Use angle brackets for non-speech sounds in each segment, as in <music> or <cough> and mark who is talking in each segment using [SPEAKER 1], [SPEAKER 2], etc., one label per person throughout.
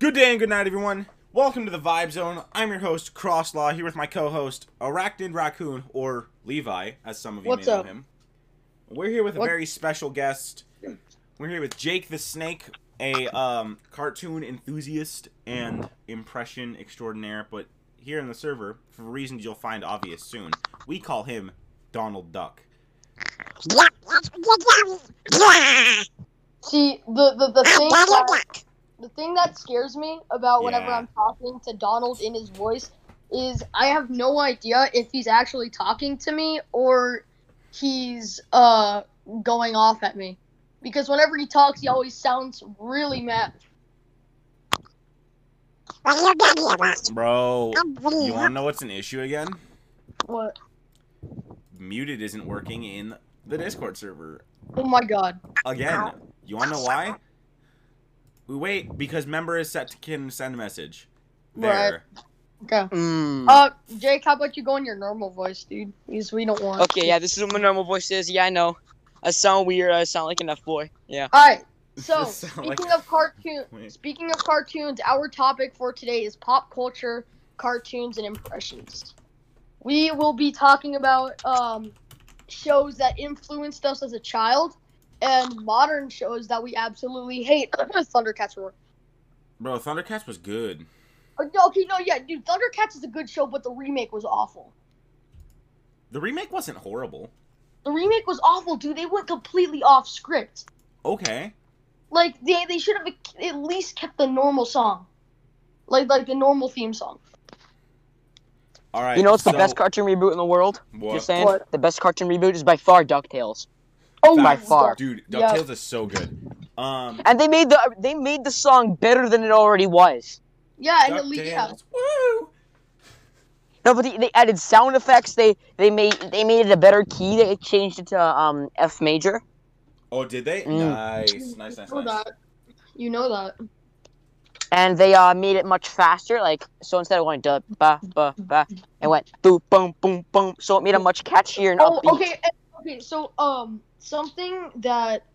[SPEAKER 1] Good day and good night, everyone. Welcome to the Vibe Zone. I'm your host, Crosslaw, here with my co-host, Arachnid Raccoon, or Levi, as some of you
[SPEAKER 2] What's
[SPEAKER 1] may know
[SPEAKER 2] up?
[SPEAKER 1] him. We're here with a very special guest. We're here with Jake the Snake, a um, cartoon enthusiast and impression extraordinaire, but here in the server, for reasons you'll find obvious soon, we call him Donald Duck.
[SPEAKER 2] See, the the, the thing that, the thing that scares me about whenever
[SPEAKER 1] Yeah.
[SPEAKER 2] I'm talking to Donald in his voice is I have no idea if he's actually talking to me or he's uh going off at me. Because whenever he talks, he always sounds really mad.
[SPEAKER 1] Bro, you wanna know what's an issue again?
[SPEAKER 2] What?
[SPEAKER 1] Muted isn't working in the Discord server.
[SPEAKER 2] Oh my god.
[SPEAKER 1] Again, you wanna know why? We wait because member is set to can send message. There.
[SPEAKER 2] Okay.
[SPEAKER 3] Mm.
[SPEAKER 2] Uh, Jake, how about you go in your normal voice, dude? Because we don't want.
[SPEAKER 3] Okay, yeah, this is what my normal voice is. Yeah, I know. I sound weird. I sound like an F boy. Yeah.
[SPEAKER 2] All right. <laughs> So, speaking
[SPEAKER 1] like-
[SPEAKER 2] of cartoon, <laughs>
[SPEAKER 1] Wait.
[SPEAKER 2] speaking of cartoons, our topic for today is pop culture, cartoons, and impressions. We will be talking about um, shows that influenced us as a child, and modern shows that we absolutely hate. <clears throat> Thundercats were.
[SPEAKER 1] Bro, Thundercats was good.
[SPEAKER 2] Oh, no, okay, no, yeah, dude, Thundercats is a good show, but the remake was awful.
[SPEAKER 1] The remake wasn't horrible.
[SPEAKER 2] The remake was awful, dude. They went completely off script.
[SPEAKER 1] Okay.
[SPEAKER 2] Like they they should have at least kept the normal song, like like the normal theme song.
[SPEAKER 1] Alright.
[SPEAKER 3] You know what's the best cartoon reboot in the world?
[SPEAKER 1] What?
[SPEAKER 3] Just saying.
[SPEAKER 2] What?
[SPEAKER 3] The best cartoon reboot is by far DuckTales.
[SPEAKER 2] Oh
[SPEAKER 3] By
[SPEAKER 2] my
[SPEAKER 3] far.
[SPEAKER 1] Dude,
[SPEAKER 2] Yeah.
[SPEAKER 1] DuckTales is so good. Um
[SPEAKER 3] And they made the they made the song better than it already was.
[SPEAKER 2] Yeah, and the leak yeah.
[SPEAKER 1] DuckTales. Woo!
[SPEAKER 3] No, but they, they added sound effects. They they made they made it a better key. They changed it to um F major.
[SPEAKER 1] Oh, did they?
[SPEAKER 3] Mm.
[SPEAKER 1] Nice, nice, nice,
[SPEAKER 2] You know
[SPEAKER 1] nice.
[SPEAKER 2] that. You know that.
[SPEAKER 3] and they uh made it much faster. Like so, instead of going da ba ba ba, it went boom boom boom boom. So it made it much catchier and
[SPEAKER 2] Oh,
[SPEAKER 3] upbeat.
[SPEAKER 2] okay, and- okay. So, um, something that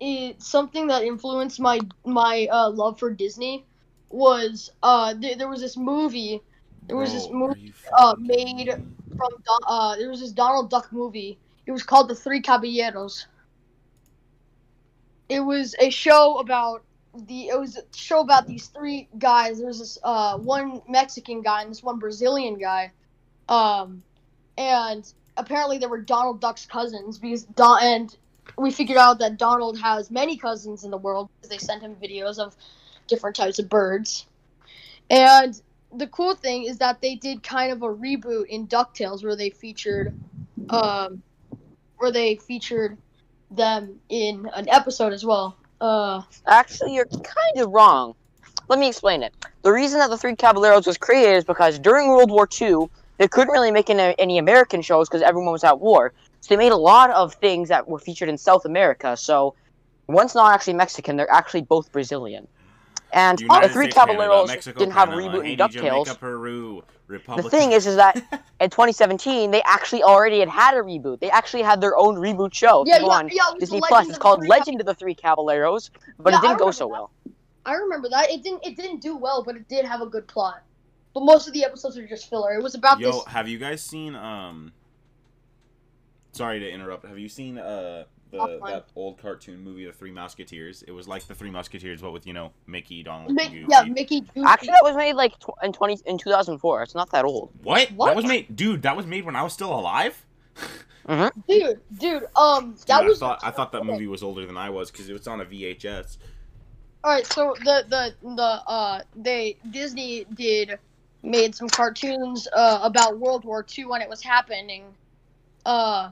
[SPEAKER 2] it something that influenced my my uh, love for Disney was uh th- there was this movie there was this movie uh made from uh there was this Donald Duck movie. It was called The Three Caballeros. It was a show about the it was a show about these three guys. There was this uh one Mexican guy and this one Brazilian guy. Um and apparently they were Donald Duck's cousins because Don and we figured out that Donald has many cousins in the world because they sent him videos of different types of birds. And the cool thing is that they did kind of a reboot in DuckTales where they featured um where they featured them in an episode as well. Uh
[SPEAKER 3] Actually, you're kind of wrong. Let me explain it. The reason that the Three Caballeros was created is because during World War II, they couldn't really make any, any American shows because everyone was at war. So they made a lot of things that were featured in South America. So one's not actually Mexican; they're actually both Brazilian. And the
[SPEAKER 1] United
[SPEAKER 3] Three
[SPEAKER 1] States, Canada,
[SPEAKER 3] Caballeros
[SPEAKER 1] Mexico,
[SPEAKER 3] didn't have a reboot in DuckTales.
[SPEAKER 1] Jamaica, Peru,
[SPEAKER 3] The thing is, is that <laughs> in 2017 they actually already had had a reboot. They actually had their own reboot show.
[SPEAKER 2] yeah, yeah,
[SPEAKER 3] on
[SPEAKER 2] yeah,
[SPEAKER 3] Disney Plus.
[SPEAKER 2] Legend
[SPEAKER 3] It's called
[SPEAKER 2] Three
[SPEAKER 3] Legend of the Three Caballeros, but
[SPEAKER 2] Yeah,
[SPEAKER 3] it didn't go so
[SPEAKER 2] that.
[SPEAKER 3] well.
[SPEAKER 2] I remember that. It didn't it didn't do well, but it did have a good plot. But most of the episodes are just filler. It was about this.
[SPEAKER 1] Yo,
[SPEAKER 2] this
[SPEAKER 1] have you guys seen um? Sorry to interrupt. Have you seen uh the
[SPEAKER 2] Offline.
[SPEAKER 1] that old cartoon movie, The Three Musketeers? It was like The Three Musketeers, but with you know Mickey, Donald,
[SPEAKER 2] Mick,
[SPEAKER 1] and Goofy.
[SPEAKER 2] yeah, Mickey Goofy.
[SPEAKER 3] Actually, that was made like tw- in 20 in 2004. It's not that old.
[SPEAKER 1] What?
[SPEAKER 2] What?
[SPEAKER 1] That was made, dude. That was made when I was still alive.
[SPEAKER 2] dude, dude, um
[SPEAKER 1] Dude,
[SPEAKER 2] that
[SPEAKER 1] I
[SPEAKER 2] was
[SPEAKER 1] thought I thought that movie was older than I was because it was on a VHS.
[SPEAKER 2] All right, so the the the uh they Disney did made some cartoons uh about World War II when it was happening. Uh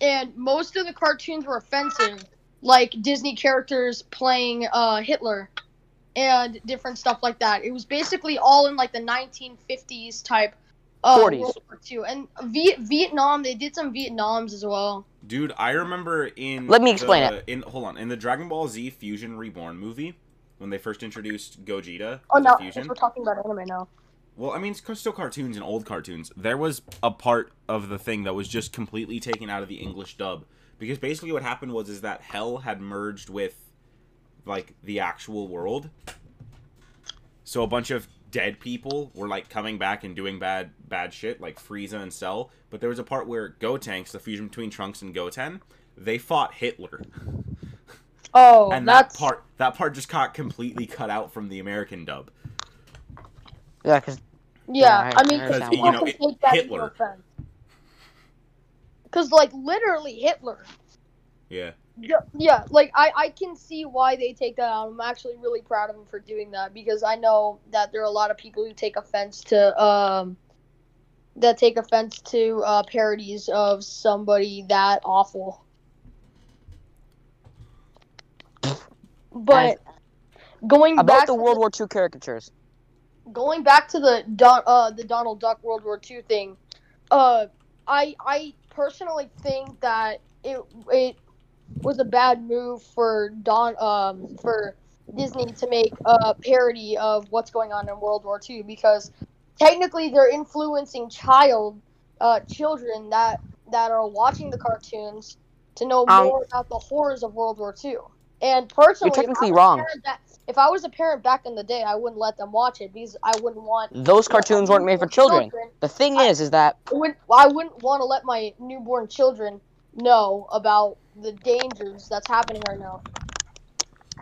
[SPEAKER 2] and most of the cartoons were offensive, like Disney characters playing uh Hitler and different stuff like that. It was basically all in like the 1950s type uh
[SPEAKER 3] 40s.
[SPEAKER 2] World War II. And v- Vietnam, they did some Vietnams as well.
[SPEAKER 1] Dude, I remember in
[SPEAKER 3] Let me explain
[SPEAKER 1] the- In hold on, in the Dragon Ball Z Fusion Reborn movie, when they first introduced Gogeta
[SPEAKER 2] Oh no,
[SPEAKER 1] a
[SPEAKER 2] I guess
[SPEAKER 1] fusion.
[SPEAKER 2] we're talking about anime now.
[SPEAKER 1] Well, I mean, it's still cartoons and old cartoons. There was a part of the thing that was just completely taken out of the English dub because basically what happened was is that Hell had merged with like the actual world, So a bunch of dead people were like coming back and doing bad bad shit, like Frieza and Cell. But there was a part where Gotenks, the fusion between Trunks and Goten, they fought Hitler, <laughs>
[SPEAKER 2] Oh,
[SPEAKER 1] and
[SPEAKER 2] that's
[SPEAKER 1] that part that part just got completely cut out from the American dub.
[SPEAKER 3] Yeah, because
[SPEAKER 2] yeah.
[SPEAKER 3] Yeah,
[SPEAKER 2] I mean,
[SPEAKER 3] I
[SPEAKER 2] because
[SPEAKER 3] understand
[SPEAKER 2] people
[SPEAKER 1] why. You know,
[SPEAKER 2] can take that
[SPEAKER 1] Hitler.
[SPEAKER 2] Because like literally Hitler.
[SPEAKER 1] Yeah.
[SPEAKER 2] Yeah, yeah, like I, I can see why they take that out. I'm actually really proud of them for doing that because I know that there are a lot of people who take offense to um that take offense to uh, parodies of somebody that awful. But going
[SPEAKER 3] about
[SPEAKER 2] back
[SPEAKER 3] the
[SPEAKER 2] to
[SPEAKER 3] World War II caricatures.
[SPEAKER 2] Going back to the Don, uh, the Donald Duck World War II thing, uh, I I personally think that it it was a bad move for Don um for Disney to make a parody of what's going on in World War II because technically they're influencing child uh children that that are watching the cartoons to know
[SPEAKER 3] Um,
[SPEAKER 2] more about the horrors of World War II. And personally,
[SPEAKER 3] You're technically wrong.
[SPEAKER 2] that- if I was a parent back in the day, I wouldn't let them watch it because I wouldn't want
[SPEAKER 3] Those cartoons weren't made for children. The thing is, is that
[SPEAKER 2] I wouldn't, I wouldn't want to let my newborn children know about the dangers that's happening right now.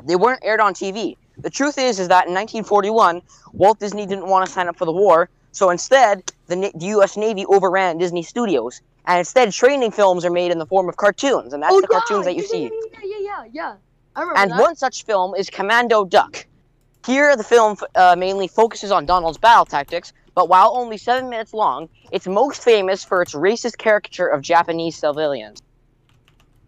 [SPEAKER 3] they weren't aired on TV. The truth is, is that in 1941, Walt Disney didn't want to sign up for the war, so instead, the, the U.S. Navy overran Disney Studios, and instead, training films are made in the form of cartoons, and that's
[SPEAKER 2] oh,
[SPEAKER 3] the
[SPEAKER 2] yeah,
[SPEAKER 3] cartoons that you
[SPEAKER 2] yeah,
[SPEAKER 3] see.
[SPEAKER 2] Yeah, yeah, yeah, yeah. I
[SPEAKER 3] And
[SPEAKER 2] that.
[SPEAKER 3] one such film is Commando Duck. Here, the film uh, mainly focuses on Donald's battle tactics, but while only seven minutes long, it's most famous for its racist caricature of Japanese civilians.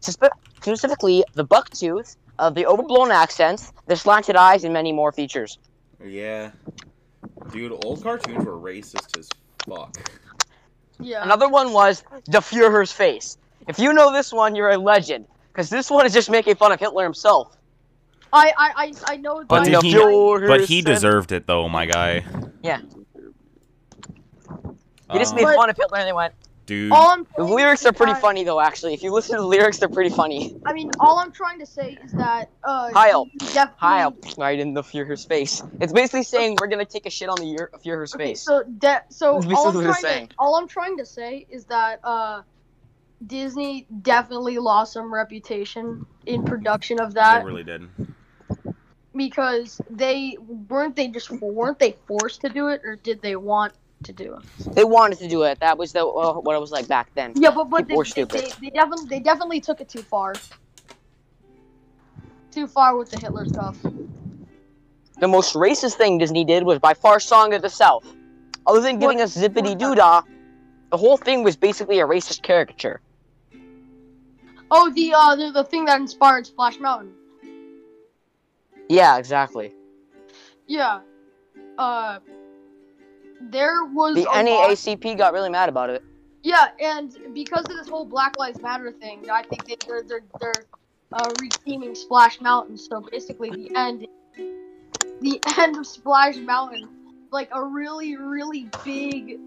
[SPEAKER 3] Suspe- specifically, the buck tooth, uh, the overblown accents, the slanted eyes, and many more features.
[SPEAKER 1] Yeah. Dude, old cartoons were racist as fuck.
[SPEAKER 2] yeah.
[SPEAKER 3] Another one was the Fuhrer's face. If you know this one, you're a legend, because this one is just making fun of Hitler himself.
[SPEAKER 2] I, I, I, I know.
[SPEAKER 1] But
[SPEAKER 2] I-
[SPEAKER 1] did
[SPEAKER 3] the
[SPEAKER 1] he- But he deserved it though, my guy.
[SPEAKER 3] Yeah. He just
[SPEAKER 1] Um,
[SPEAKER 3] made
[SPEAKER 2] But-
[SPEAKER 3] fun of Hitler, and they went.
[SPEAKER 1] dude.
[SPEAKER 2] all I'm
[SPEAKER 3] The lyrics are pretty
[SPEAKER 2] that-
[SPEAKER 3] funny though. Actually, if you listen to the lyrics, they're pretty funny.
[SPEAKER 2] I mean, all I'm trying to say is that uh,
[SPEAKER 3] Heil.
[SPEAKER 2] definitely-
[SPEAKER 3] Hi, right in the Fuhrer's face. It's basically saying we're gonna take a shit on the Ur- Fuhrer's
[SPEAKER 2] Okay,
[SPEAKER 3] face.
[SPEAKER 2] so de- so all I'm, trying
[SPEAKER 3] saying.
[SPEAKER 2] to, all I'm trying to say is that uh, Disney definitely lost some reputation in production of that.
[SPEAKER 1] They really did.
[SPEAKER 2] because they weren't they just weren't they forced to do it or did they want to do it?
[SPEAKER 3] They wanted to do it. That was the uh, what it was like back then.
[SPEAKER 2] Yeah, but but they,
[SPEAKER 3] People were
[SPEAKER 2] they,
[SPEAKER 3] stupid.
[SPEAKER 2] they, they definitely they definitely took it too far. Too far with the Hitler stuff.
[SPEAKER 3] The most racist thing Disney did was by far Song of the South. Other than giving
[SPEAKER 2] What-
[SPEAKER 3] us zippity doo dah, the whole thing was basically a racist caricature.
[SPEAKER 2] Oh, the uh the, the thing that inspired Splash Mountain.
[SPEAKER 3] Yeah, exactly.
[SPEAKER 2] Yeah. Uh there was
[SPEAKER 3] The
[SPEAKER 2] a lot-
[SPEAKER 3] NAACP got really mad about it.
[SPEAKER 2] Yeah, and because of this whole Black Lives Matter thing, I think they, they're they're they're uh, re-theming Splash Mountain. So basically, the end, the end of Splash Mountain, like a really really big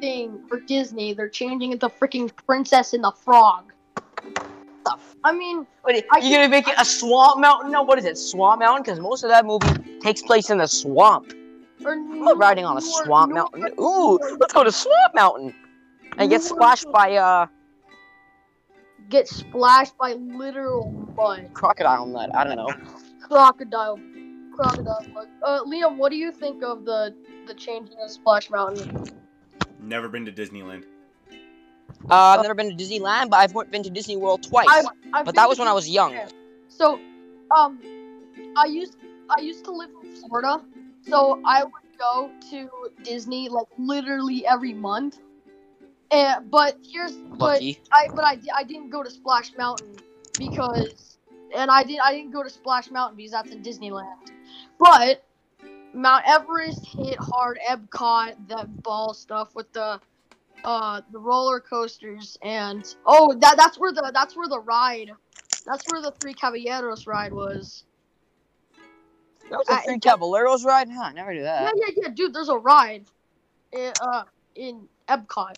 [SPEAKER 2] thing for Disney. They're changing it to freaking Princess and the Frog. I mean,
[SPEAKER 3] Wait,
[SPEAKER 2] I
[SPEAKER 3] you gonna make it a swamp mountain? No, what is it? Swamp mountain? Because most of that movie takes place in the swamp.
[SPEAKER 2] or
[SPEAKER 3] I'm riding on a swamp
[SPEAKER 2] Nor-
[SPEAKER 3] mountain. Ooh, let's go to swamp mountain and get splashed by uh
[SPEAKER 2] Get splashed by literal mud.
[SPEAKER 3] crocodile nut. I don't know.
[SPEAKER 2] Crocodile. Crocodile. blood. Uh, Liam, what do you think of the the changing of Splash Mountain?
[SPEAKER 1] Never been to Disneyland.
[SPEAKER 3] Uh, I've never been to Disneyland, but I've been to Disney World twice.
[SPEAKER 2] I've- I've
[SPEAKER 3] but that was when I was young.
[SPEAKER 2] So, um, I used I used to live in Florida, so I would go to Disney like literally every month. And but here's but I but I, I didn't go to Splash Mountain because and I did I didn't go to Splash Mountain because that's in Disneyland. But Mount Everest hit hard. Epcot, that ball stuff with the uh the roller coasters and oh that that's where the that's where the ride that's where the Three Caballeros ride was.
[SPEAKER 3] That was a
[SPEAKER 2] I-
[SPEAKER 3] Three Caballeros ride? Huh, never do
[SPEAKER 2] Yeah,
[SPEAKER 3] that.
[SPEAKER 2] yeah, yeah, yeah, dude. There's a ride, in, uh, in Epcot.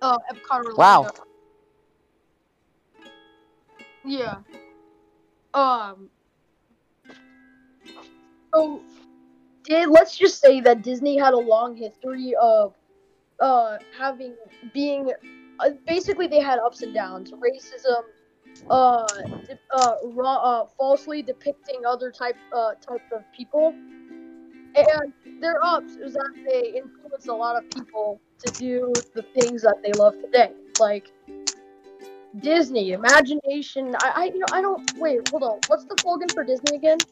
[SPEAKER 2] Uh, Epcot Orlando.
[SPEAKER 3] Wow.
[SPEAKER 2] Yeah. Um. So, did let's just say that Disney had a long history of uh having being uh, basically they had ups and downs, racism, uh, uh, uh falsely depicting other type uh types of people, and their ups is that they influenced a lot of people to do the things that they love today, like. Disney, imagination. I, I, you know, I don't. Wait, hold on. What's the slogan for Disney again?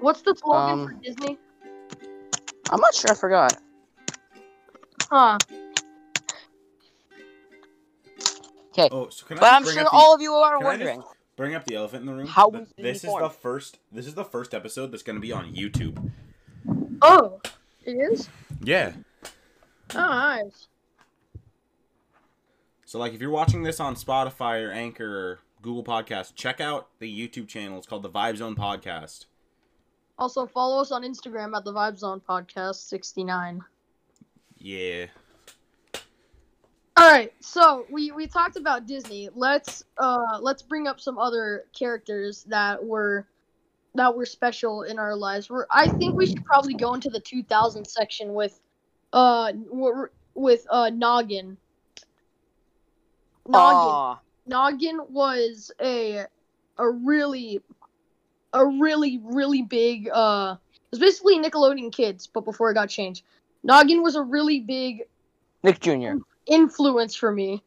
[SPEAKER 2] What's the slogan
[SPEAKER 3] Um,
[SPEAKER 2] for Disney?
[SPEAKER 3] I'm not sure. I forgot.
[SPEAKER 2] Huh. Okay.
[SPEAKER 1] Oh, so can I
[SPEAKER 3] but I'm sure
[SPEAKER 1] the-
[SPEAKER 3] all of you are
[SPEAKER 1] can I just
[SPEAKER 3] wondering.
[SPEAKER 1] Bring up the elephant in the room.
[SPEAKER 3] How
[SPEAKER 1] Th-
[SPEAKER 3] was
[SPEAKER 1] this
[SPEAKER 3] Disney
[SPEAKER 1] is the first. This is the first episode that's going to be on YouTube.
[SPEAKER 2] Oh, it is.
[SPEAKER 1] Yeah.
[SPEAKER 2] Oh, nice.
[SPEAKER 1] So like, if you're watching this on Spotify or Anchor or Google Podcast, check out the YouTube channel. It's called the Vibe Zone Podcast.
[SPEAKER 2] Also, follow us on Instagram at the Vibe Zone Podcast sixty nine.
[SPEAKER 1] Yeah.
[SPEAKER 2] All right, so we we talked about Disney. Let's uh let's bring up some other characters that were that were special in our lives. We're, I think we should probably go into the 2000 section with uh w- with uh Noggin. Noggin.
[SPEAKER 3] Aw.
[SPEAKER 2] Noggin was a a really a really really big uh it was basically Nickelodeon Kids, but before it got changed. Noggin was a really big
[SPEAKER 3] Nick Jr.
[SPEAKER 2] influence for me.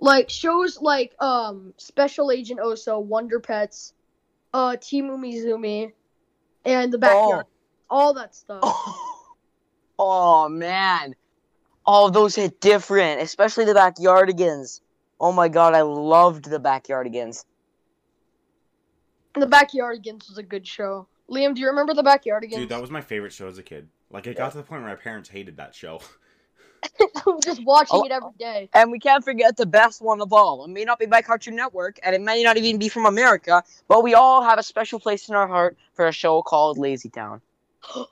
[SPEAKER 2] Like shows like um Special Agent Oso, Wonder Pets, uh Team Umizoomi, and the backyard. All that stuff. <laughs>
[SPEAKER 3] Oh man. All those hit different, especially the backyardigans. Oh my god, I loved the backyardigans.
[SPEAKER 2] The Backyardigans was a good show. Liam, do you remember the Backyardigans?
[SPEAKER 1] Dude, that was my favorite show as a kid. Like, it got to the point where my parents hated that show. <laughs>
[SPEAKER 2] Just watching
[SPEAKER 3] Oh.
[SPEAKER 2] it every day.
[SPEAKER 3] And we can't forget the best one of all. It may not be by Cartoon Network, and it may not even be from America, but we all have a special place in our heart for a show called Lazy Town. <gasps>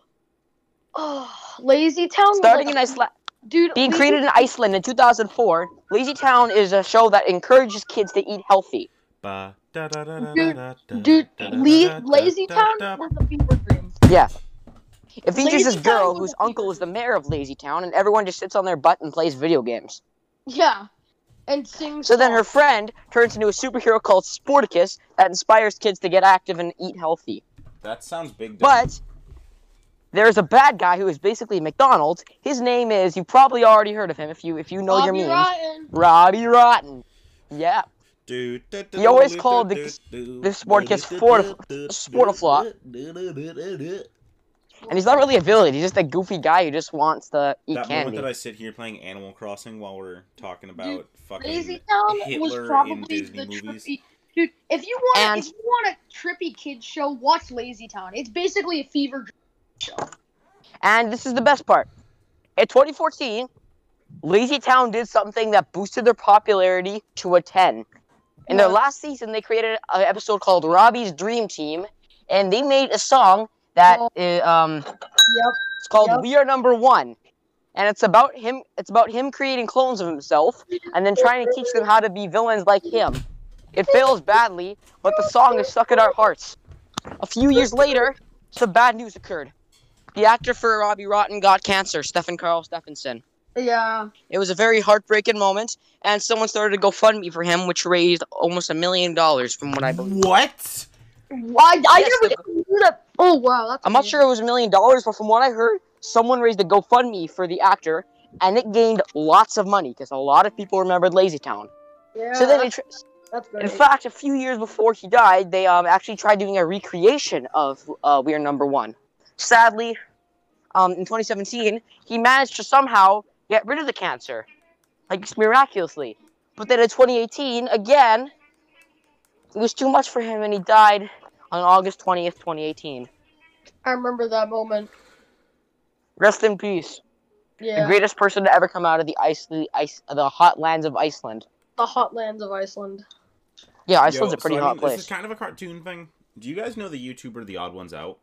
[SPEAKER 2] Oh, Lazy Town.
[SPEAKER 3] Starting
[SPEAKER 2] like-
[SPEAKER 3] in Iceland,
[SPEAKER 2] dude,
[SPEAKER 3] being
[SPEAKER 2] Lazy-
[SPEAKER 3] created in Iceland in 2004, Lazy Town is a show that encourages kids to eat healthy.
[SPEAKER 1] Ba- da- da- da- da-
[SPEAKER 2] Dude,
[SPEAKER 1] da- da-
[SPEAKER 2] Dude,
[SPEAKER 1] da- da-
[SPEAKER 2] Le-
[SPEAKER 1] da-
[SPEAKER 2] Lazy Town
[SPEAKER 1] da-
[SPEAKER 2] was a fever dream.
[SPEAKER 3] It features
[SPEAKER 2] Lazy
[SPEAKER 3] this girl whose uncle is the mayor of Lazy Town, and everyone just sits on their butt and plays video games.
[SPEAKER 2] Yeah, and sings.
[SPEAKER 3] So then her friend turns into a superhero called Sportacus that inspires kids to get active and eat healthy.
[SPEAKER 1] That sounds big. dumb.
[SPEAKER 3] But there's a bad guy who is basically McDonald's. His name is you probably already heard of him if you if you know your
[SPEAKER 2] Bobby
[SPEAKER 3] memes.
[SPEAKER 2] Rotten.
[SPEAKER 3] Robbie Rotten. Yeah.
[SPEAKER 1] Dude,
[SPEAKER 3] He always called the- the Sportacus Sportif- Sportaflop. And he's not really a villain. He's just a goofy guy who just wants to eat
[SPEAKER 1] That
[SPEAKER 3] candy.
[SPEAKER 1] moment that I sit here playing Animal Crossing while we're talking about fucking
[SPEAKER 2] Lazy Town was
[SPEAKER 1] Hitler in
[SPEAKER 2] probably
[SPEAKER 1] Disney
[SPEAKER 2] the
[SPEAKER 1] movies.
[SPEAKER 2] trippy. Dude, if you want,
[SPEAKER 3] And-
[SPEAKER 2] if you want a trippy kids show, watch Lazy Town. It's basically a fever dream show.
[SPEAKER 3] And this is the best part. In 2014, Lazy Town did something that boosted their popularity to a 10. In their last season, they created an episode called Robbie's Dream Team, and they made a song that
[SPEAKER 2] Oh.
[SPEAKER 3] um,
[SPEAKER 2] Yep.
[SPEAKER 3] it's called
[SPEAKER 2] Yep.
[SPEAKER 3] "We Are Number One," and it's about him. It's about him creating clones of himself and then trying to teach them how to be villains like him. It fails badly, but the song is stuck in our hearts. A few years later, some bad news occurred. The actor for Robbie Rotten got cancer, Stefán Karl Stefánsson.
[SPEAKER 2] Yeah.
[SPEAKER 3] It was a very heartbreaking moment, and someone started a GoFundMe for him, which raised almost a million dollars, from what I believe.
[SPEAKER 1] What?
[SPEAKER 2] Why? I
[SPEAKER 3] Yes,
[SPEAKER 2] never knew that. Oh wow, that's.
[SPEAKER 3] I'm not sure it was a million dollars, but from what I heard, someone raised a GoFundMe for the actor, and it gained lots of money because a lot of people remembered Lazy Town.
[SPEAKER 2] Yeah,
[SPEAKER 3] so then,
[SPEAKER 2] that's,
[SPEAKER 3] it,
[SPEAKER 2] that's great.
[SPEAKER 3] in fact, a few years before he died, they um actually tried doing a recreation of uh, We Are Number One. Sadly, um, in 2017, he managed to somehow get rid of the cancer, like just miraculously. But then in 2018, again, it was too much for him, and he died on August 20th, 2018.
[SPEAKER 2] I remember that moment.
[SPEAKER 3] Rest in peace.
[SPEAKER 2] Yeah.
[SPEAKER 3] The greatest person to ever come out of the ice, the ice, the hot lands of Iceland.
[SPEAKER 2] the hot lands of Iceland.
[SPEAKER 3] Yeah, Iceland's
[SPEAKER 1] Yo,
[SPEAKER 3] a pretty
[SPEAKER 1] so, I
[SPEAKER 3] hot
[SPEAKER 1] mean,
[SPEAKER 3] place.
[SPEAKER 1] This is kind of a cartoon thing. Do you guys know the YouTuber The Odd Ones Out?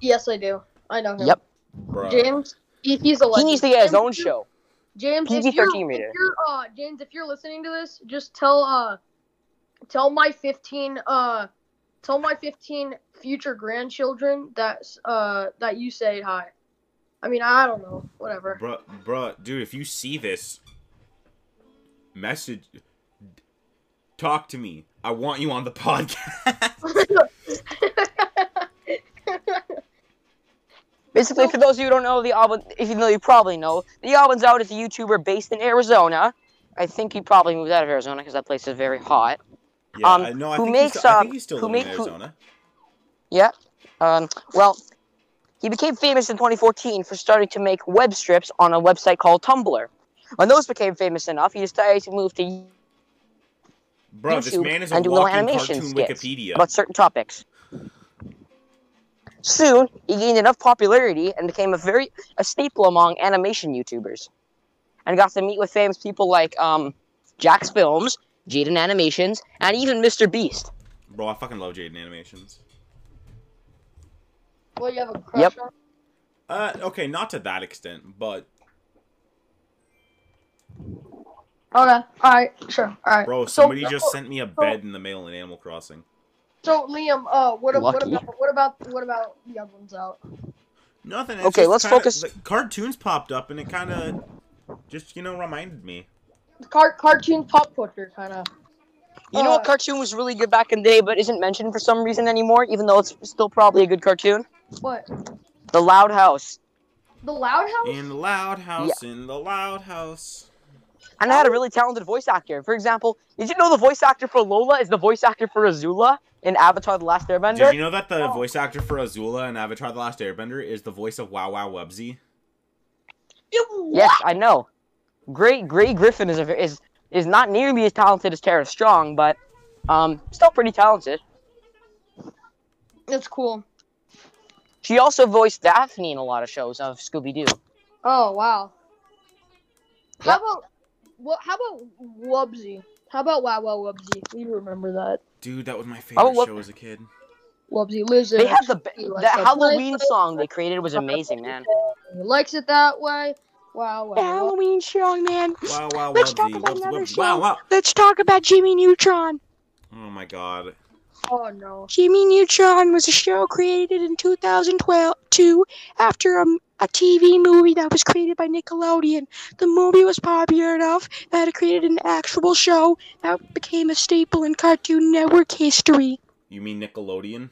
[SPEAKER 2] Yes, I do. I know him.
[SPEAKER 3] Yep.
[SPEAKER 1] Bruh.
[SPEAKER 2] James, he, he's a
[SPEAKER 3] He needs to get his own show.
[SPEAKER 2] James, if
[SPEAKER 3] PG-13
[SPEAKER 2] you're,
[SPEAKER 3] rated.
[SPEAKER 2] if you're, uh, James, if you're listening to this, just tell, uh, tell my 15, uh, tell my 15 future grandchildren that uh that you say hi. I mean, I don't know, whatever.
[SPEAKER 1] Bruh, bruh, dude, if you see this, message, talk to me. I want you on the <laughs> podcast. <laughs>
[SPEAKER 3] Basically, for those of you who don't know, the Alban, even though you probably know, the Odd Ones Out is a YouTuber based in Arizona. I think he probably moved out of Arizona because that place is very hot.
[SPEAKER 1] yeah,
[SPEAKER 3] Um,
[SPEAKER 1] I know. I
[SPEAKER 3] who
[SPEAKER 1] think
[SPEAKER 3] makes,
[SPEAKER 1] he's, still, I
[SPEAKER 3] uh,
[SPEAKER 1] think he's still
[SPEAKER 3] who
[SPEAKER 1] living in
[SPEAKER 3] make- who-
[SPEAKER 1] Arizona.
[SPEAKER 3] Yeah. Um, well, he became famous in 2014 for starting to make web strips on a website called Tumblr. When those became famous enough, he decided to move to
[SPEAKER 1] Bro, this
[SPEAKER 3] YouTube
[SPEAKER 1] man is a
[SPEAKER 3] and do little
[SPEAKER 1] walking
[SPEAKER 3] animation
[SPEAKER 1] cartoon
[SPEAKER 3] skits
[SPEAKER 1] Wikipedia.
[SPEAKER 3] about certain topics. Soon, he gained enough popularity and became a very a staple among animation YouTubers, and got to meet with famous people like um, Jacksfilms, Jaden Animations, and even Mr. Beast.
[SPEAKER 1] Bro, I fucking love Jaden Animations.
[SPEAKER 2] well, you have a crush
[SPEAKER 3] Yep.
[SPEAKER 2] on?
[SPEAKER 1] Uh, okay, not to that extent, but
[SPEAKER 2] Okay, alright, sure, alright.
[SPEAKER 1] bro,
[SPEAKER 2] So-
[SPEAKER 1] somebody just sent me a bed in the mail in Animal Crossing.
[SPEAKER 2] So Liam, uh, what, what about what about what about the other ones out?
[SPEAKER 1] Nothing. It's
[SPEAKER 3] Okay, let's
[SPEAKER 1] kinda-
[SPEAKER 3] focus-
[SPEAKER 1] The cartoons popped up, and it kind of just you know reminded me.
[SPEAKER 2] Car- cartoon pop culture, kind of.
[SPEAKER 3] You know
[SPEAKER 2] Uh,
[SPEAKER 3] what cartoon was really good back in the day, but isn't mentioned for some reason anymore, even though it's still probably a good cartoon?
[SPEAKER 2] What?
[SPEAKER 3] The Loud House.
[SPEAKER 2] The Loud House?
[SPEAKER 1] In the loud house, in the loud house.
[SPEAKER 3] And it had a really talented voice actor. For example, did you know the voice actor for Lola is the voice actor for Azula in Avatar: The Last Airbender?
[SPEAKER 1] Did you know that the
[SPEAKER 2] Oh.
[SPEAKER 1] voice actor for Azula in Avatar: The Last Airbender is the voice of Wow Wow Wubbzy?
[SPEAKER 3] Yes, I know. Great, Grey Griffin is a, is is not nearly as talented as Tara Strong, but um, still pretty talented.
[SPEAKER 2] That's cool.
[SPEAKER 3] She also voiced Daphne in a lot of shows of Scooby Doo.
[SPEAKER 2] Oh wow. How
[SPEAKER 3] Yep.
[SPEAKER 2] about what? How about Wubbzy? How about Wow Wow Wubbzy? You remember that
[SPEAKER 1] Dude, that was my favorite
[SPEAKER 3] Oh,
[SPEAKER 1] show as a kid.
[SPEAKER 2] Wubbzy lives in.
[SPEAKER 3] They
[SPEAKER 2] a
[SPEAKER 3] had the ba-
[SPEAKER 2] tree like
[SPEAKER 3] that Halloween
[SPEAKER 2] play-
[SPEAKER 3] song they created was amazing, man.
[SPEAKER 2] He likes it that way. Wow wow. wow.
[SPEAKER 3] Halloween song, man.
[SPEAKER 1] Wow Wow
[SPEAKER 3] Let's
[SPEAKER 1] Wubbzy,
[SPEAKER 3] talk about
[SPEAKER 1] Wubbzy,
[SPEAKER 3] another
[SPEAKER 1] Wubbzy.
[SPEAKER 3] show.
[SPEAKER 1] Wow Wow.
[SPEAKER 3] Let's talk about Jimmy Neutron.
[SPEAKER 1] Oh my god.
[SPEAKER 2] Oh no.
[SPEAKER 3] Jimmy Neutron was a show created in 2012 two after um, a TV movie that was created by Nickelodeon. The movie was popular enough that it created an actual show that became a staple in Cartoon Network history.
[SPEAKER 1] You mean Nickelodeon?